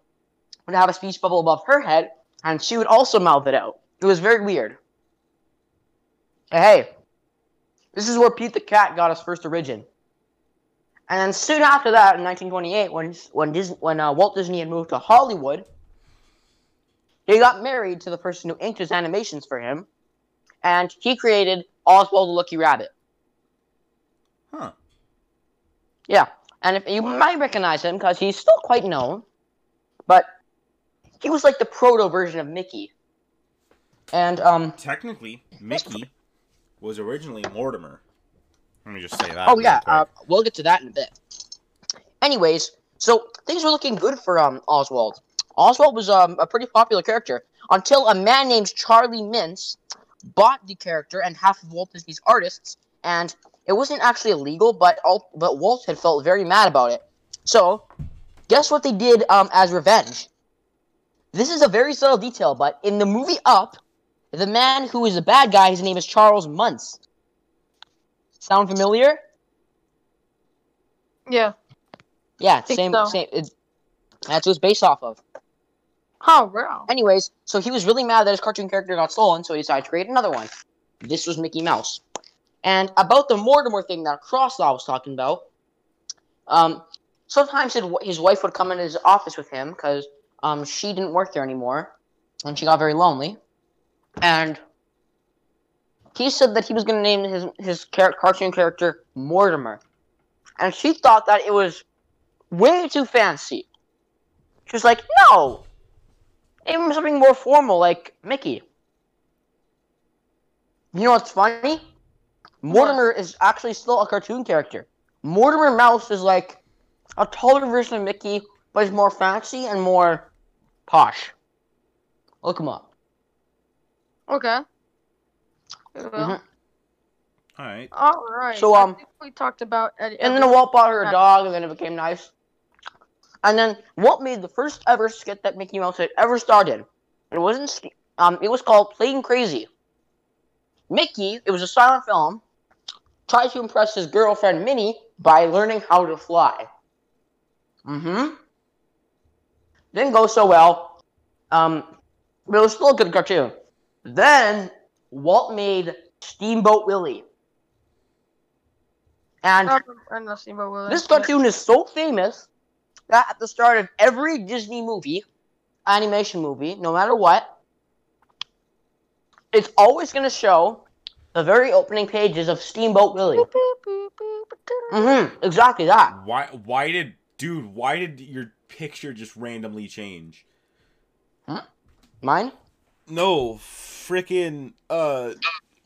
[SPEAKER 3] would have a speech bubble above her head, and she would also mouth it out. It was very weird. Hey, this is where Pete the Cat got his first origin. And then soon after that, in 1928, when when Disney, when uh, Walt Disney had moved to Hollywood, he got married to the person who inked his animations for him, and he created Oswald the Lucky Rabbit.
[SPEAKER 1] Huh.
[SPEAKER 3] Yeah, and if you might recognize him because he's still quite known, but he was like the proto version of Mickey. And um,
[SPEAKER 1] Technically, Mickey was originally Mortimer. Let me just say that.
[SPEAKER 3] oh yeah, uh, we'll get to that in a bit. Anyways, so things were looking good for um Oswald. Oswald was um a pretty popular character until a man named Charlie Mintz bought the character and half of Walt Disney's artists, and it wasn't actually illegal, but all, but Walt had felt very mad about it. So, guess what they did um as revenge? This is a very subtle detail, but in the movie Up, the man who is the bad guy, his name is Charles Muntz. Sound familiar?
[SPEAKER 2] Yeah.
[SPEAKER 3] Yeah, same,
[SPEAKER 2] so.
[SPEAKER 3] same. It's, that's what it's based off of.
[SPEAKER 2] Oh wow.
[SPEAKER 3] Anyways, so he was really mad that his cartoon character got stolen, so he decided to create another one. This was Mickey Mouse. And about the Mortimer thing that Crosslaw was talking about, um, sometimes his, wife would come in his office with him because um, she didn't work there anymore, and she got very lonely. And he said that he was going to name his his char- cartoon character Mortimer, and she thought that it was way too fancy. She was like, "No, even something more formal like Mickey. You know what's funny? Mortimer is actually still a cartoon character. Mortimer Mouse is like a taller version of Mickey, but he's more fancy and more posh. Look him up.
[SPEAKER 2] Okay. Well,
[SPEAKER 3] Mhm.
[SPEAKER 1] All right.
[SPEAKER 2] All right.
[SPEAKER 3] So,
[SPEAKER 2] I
[SPEAKER 3] um,
[SPEAKER 2] think we talked about Eddie.
[SPEAKER 3] And then a Walt bought her a dog, and then it became nice. And then Walt made the first ever skit that Mickey Mouse had ever starred in. It wasn't. Um, it was called "Plane Crazy." Mickey, it was a silent film, tried to impress his girlfriend Minnie by learning how to fly. Mm-hmm. Didn't go so well. Um, but it was still a good cartoon. Then Walt made Steamboat Willie. And
[SPEAKER 2] I know Steamboat Willie.
[SPEAKER 3] this cartoon is so famous that at the start of every Disney movie, animation movie, no matter what, it's always going to show the very opening pages of Steamboat Willie. Mm-hmm. Exactly that.
[SPEAKER 1] Why? Why did, dude? Why did your picture just randomly change? Huh?
[SPEAKER 3] Mine?
[SPEAKER 1] No, freaking uh,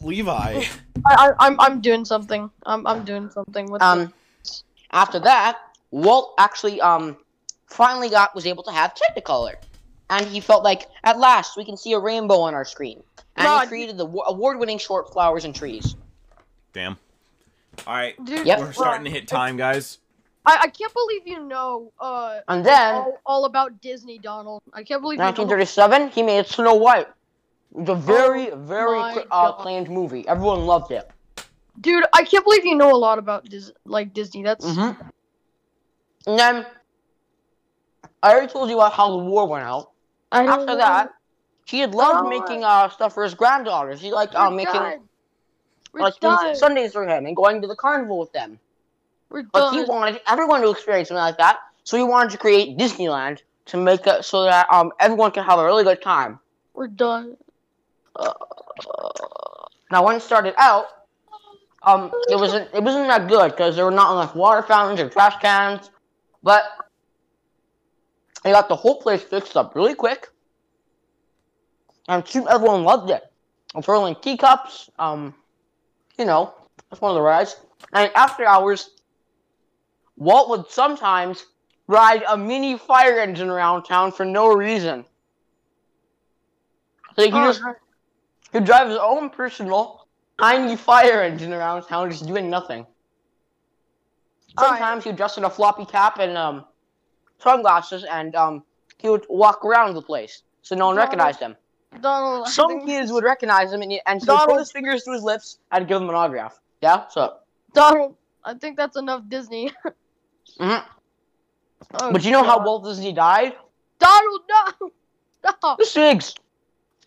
[SPEAKER 1] Levi.
[SPEAKER 2] I, I, I'm I'm doing something. I'm I'm doing something with
[SPEAKER 3] Um, after that, Walt actually um finally got was able to have Technicolor, and he felt like at last we can see a rainbow on our screen. And
[SPEAKER 2] God.
[SPEAKER 3] he created the award-winning short "Flowers and Trees."
[SPEAKER 1] Damn. All right,
[SPEAKER 2] Dude,
[SPEAKER 3] Yep.
[SPEAKER 1] we're starting to hit time, guys.
[SPEAKER 2] I, I can't believe you know uh
[SPEAKER 3] And then,
[SPEAKER 2] all, all about Disney, Donald. I can't believe you know.
[SPEAKER 3] 1937, he made Snow White. It was a very, very
[SPEAKER 2] Oh my
[SPEAKER 3] cl- uh,
[SPEAKER 2] God.
[SPEAKER 3] acclaimed movie. Everyone loved it.
[SPEAKER 2] Dude, I can't believe you know a lot about Dis- like Disney. That's
[SPEAKER 3] Mm-hmm. And then, I already told you about how the war went out.
[SPEAKER 2] I
[SPEAKER 3] After
[SPEAKER 2] know.
[SPEAKER 3] that, he had loved
[SPEAKER 2] Oh.
[SPEAKER 3] making uh, stuff for his granddaughters. He liked uh, making
[SPEAKER 2] done.
[SPEAKER 3] Like doing Sundays for him and going to the carnival with them.
[SPEAKER 2] We're
[SPEAKER 3] But he wanted everyone to experience something like that, so he wanted to create Disneyland to make it so that um everyone can have a really good time.
[SPEAKER 2] We're done.
[SPEAKER 3] Now, when it started out, um, it wasn't it wasn't that good because there were not enough water fountains or trash cans, but they got the whole place fixed up really quick, and soon everyone loved it. Unfurling teacups, um, you know, that's one of the rides. And after hours, Walt would sometimes ride a mini fire engine around town for no reason. So he
[SPEAKER 2] Oh,
[SPEAKER 3] just He'd drive his own personal tiny fire engine around town, just doing nothing. Sometimes he'd dress in a floppy cap and um, sunglasses, and um, he would walk around the place so no one
[SPEAKER 2] Donald,
[SPEAKER 3] recognized him.
[SPEAKER 2] Donald.
[SPEAKER 3] Some kids would recognize him, and, he, and so he'd put
[SPEAKER 2] Donald.
[SPEAKER 3] his fingers to his lips and give him an autograph. Yeah, so.
[SPEAKER 2] Donald. I think that's enough Disney. <laughs>
[SPEAKER 3] mhm.
[SPEAKER 2] Oh,
[SPEAKER 3] But you know how Walt Disney died?
[SPEAKER 2] Donald, no! <laughs> Stop!
[SPEAKER 3] The SIGs.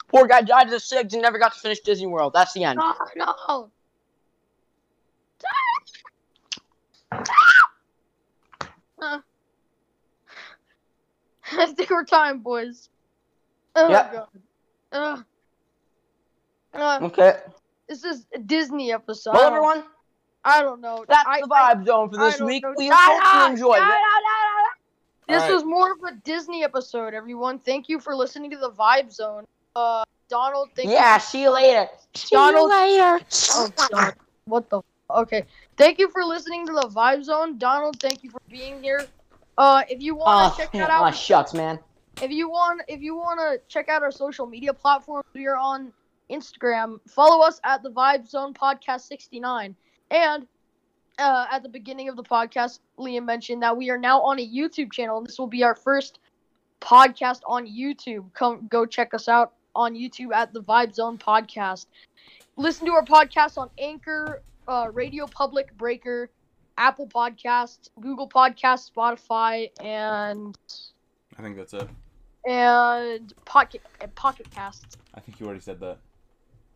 [SPEAKER 3] Poor guy died of the SIGs and never got to finish Disney World. That's the end.
[SPEAKER 2] No, no! Uh, I think we're time, boys. Oh,
[SPEAKER 3] Yep.
[SPEAKER 2] God. Uh, uh,
[SPEAKER 3] Okay.
[SPEAKER 2] this is a Disney episode.
[SPEAKER 3] Well, everyone,
[SPEAKER 2] I don't know.
[SPEAKER 3] that's
[SPEAKER 2] I,
[SPEAKER 3] the vibe zone for this week.
[SPEAKER 2] know.
[SPEAKER 3] We
[SPEAKER 2] Shut
[SPEAKER 3] hope
[SPEAKER 2] up!
[SPEAKER 3] you enjoyed
[SPEAKER 2] Shut
[SPEAKER 3] it.
[SPEAKER 2] up, shut up. This
[SPEAKER 1] Alright.
[SPEAKER 2] was more of a Disney episode, everyone. Thank you for listening to the Vibe Zone. Uh, Donald, thank
[SPEAKER 3] Yeah,
[SPEAKER 2] you.
[SPEAKER 3] see you later. See
[SPEAKER 2] Donald-
[SPEAKER 3] you later.
[SPEAKER 2] Oh, God. What the? Okay. Thank you for listening to the Vibe Zone, Donald. Thank you for being here. Uh, if you want
[SPEAKER 3] Oh,
[SPEAKER 2] to check that
[SPEAKER 3] oh,
[SPEAKER 2] out,
[SPEAKER 3] shucks, man.
[SPEAKER 2] if you want, if you want to check out our social media platforms, we are on Instagram. Follow us at the Vibe Zone Podcast 69. And uh, at the beginning of the podcast, Liam mentioned that we are now on a YouTube channel, this will be our first podcast on YouTube. Come, go check us out on YouTube at the Vibe Zone Podcast. Listen to our podcast on Anchor, uh, Radio Public, Breaker, Apple Podcasts, Google Podcasts, Spotify, and
[SPEAKER 1] I think that's it.
[SPEAKER 2] and Pocket and Pocket Casts.
[SPEAKER 1] I think you already said that.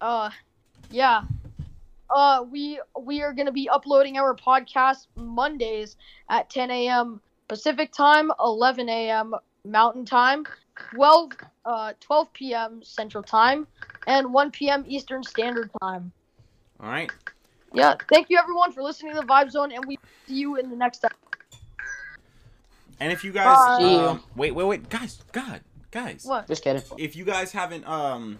[SPEAKER 2] Uh, yeah. Uh, we we are gonna be uploading our podcast Mondays at 10 a.m. Pacific time, 11 a.m. Mountain time, 12 uh 12 p.m. Central time, and 1 p.m. Eastern Standard Time.
[SPEAKER 1] All right.
[SPEAKER 2] Yeah. Thank you everyone for listening to the Vibe Zone, and we see you in the next episode.
[SPEAKER 1] And if you guys,
[SPEAKER 2] Bye.
[SPEAKER 1] Um, wait, wait, wait, guys, God, guys,
[SPEAKER 2] What?
[SPEAKER 3] Just kidding.
[SPEAKER 1] if you guys haven't um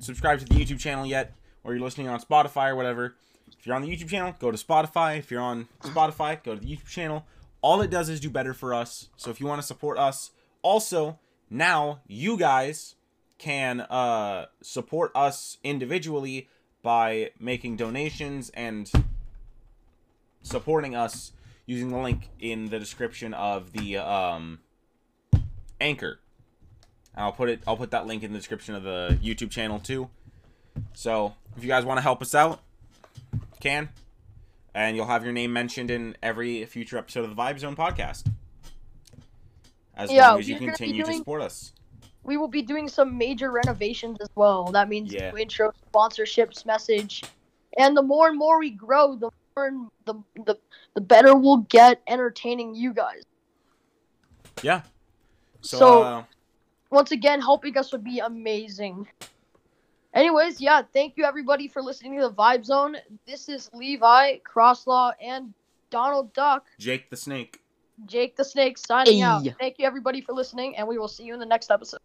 [SPEAKER 1] subscribed to the YouTube channel yet, or you're listening on Spotify or whatever, if you're on the YouTube channel, go to Spotify. If you're on Spotify, go to the YouTube channel. All it does is do better for us. So if you want to support us, also now you guys can uh support us individually by making donations and supporting us using the link in the description of the um anchor I'll put it. I'll put that link in the description of the YouTube channel too. So if you guys want to help us out, can, and you'll have your name mentioned in every future episode of the Vibe Zone podcast. As
[SPEAKER 2] Yeah,
[SPEAKER 1] long as you continue to support us.
[SPEAKER 2] We will be doing some major renovations as well. That means
[SPEAKER 1] Yeah.
[SPEAKER 2] new intro, sponsorships, message, and the more and more we grow, the more and the the the better we'll get entertaining you guys.
[SPEAKER 1] Yeah. So,
[SPEAKER 2] So-
[SPEAKER 1] uh,
[SPEAKER 2] Once again, helping us would be amazing. Anyways, yeah, thank you everybody for listening to the Vibe Zone. This is Levi, Crosslaw, and Donald Duck,
[SPEAKER 1] Jake the Snake.
[SPEAKER 2] Jake the Snake signing out. Thank you everybody for listening, and we will see you in the next episode.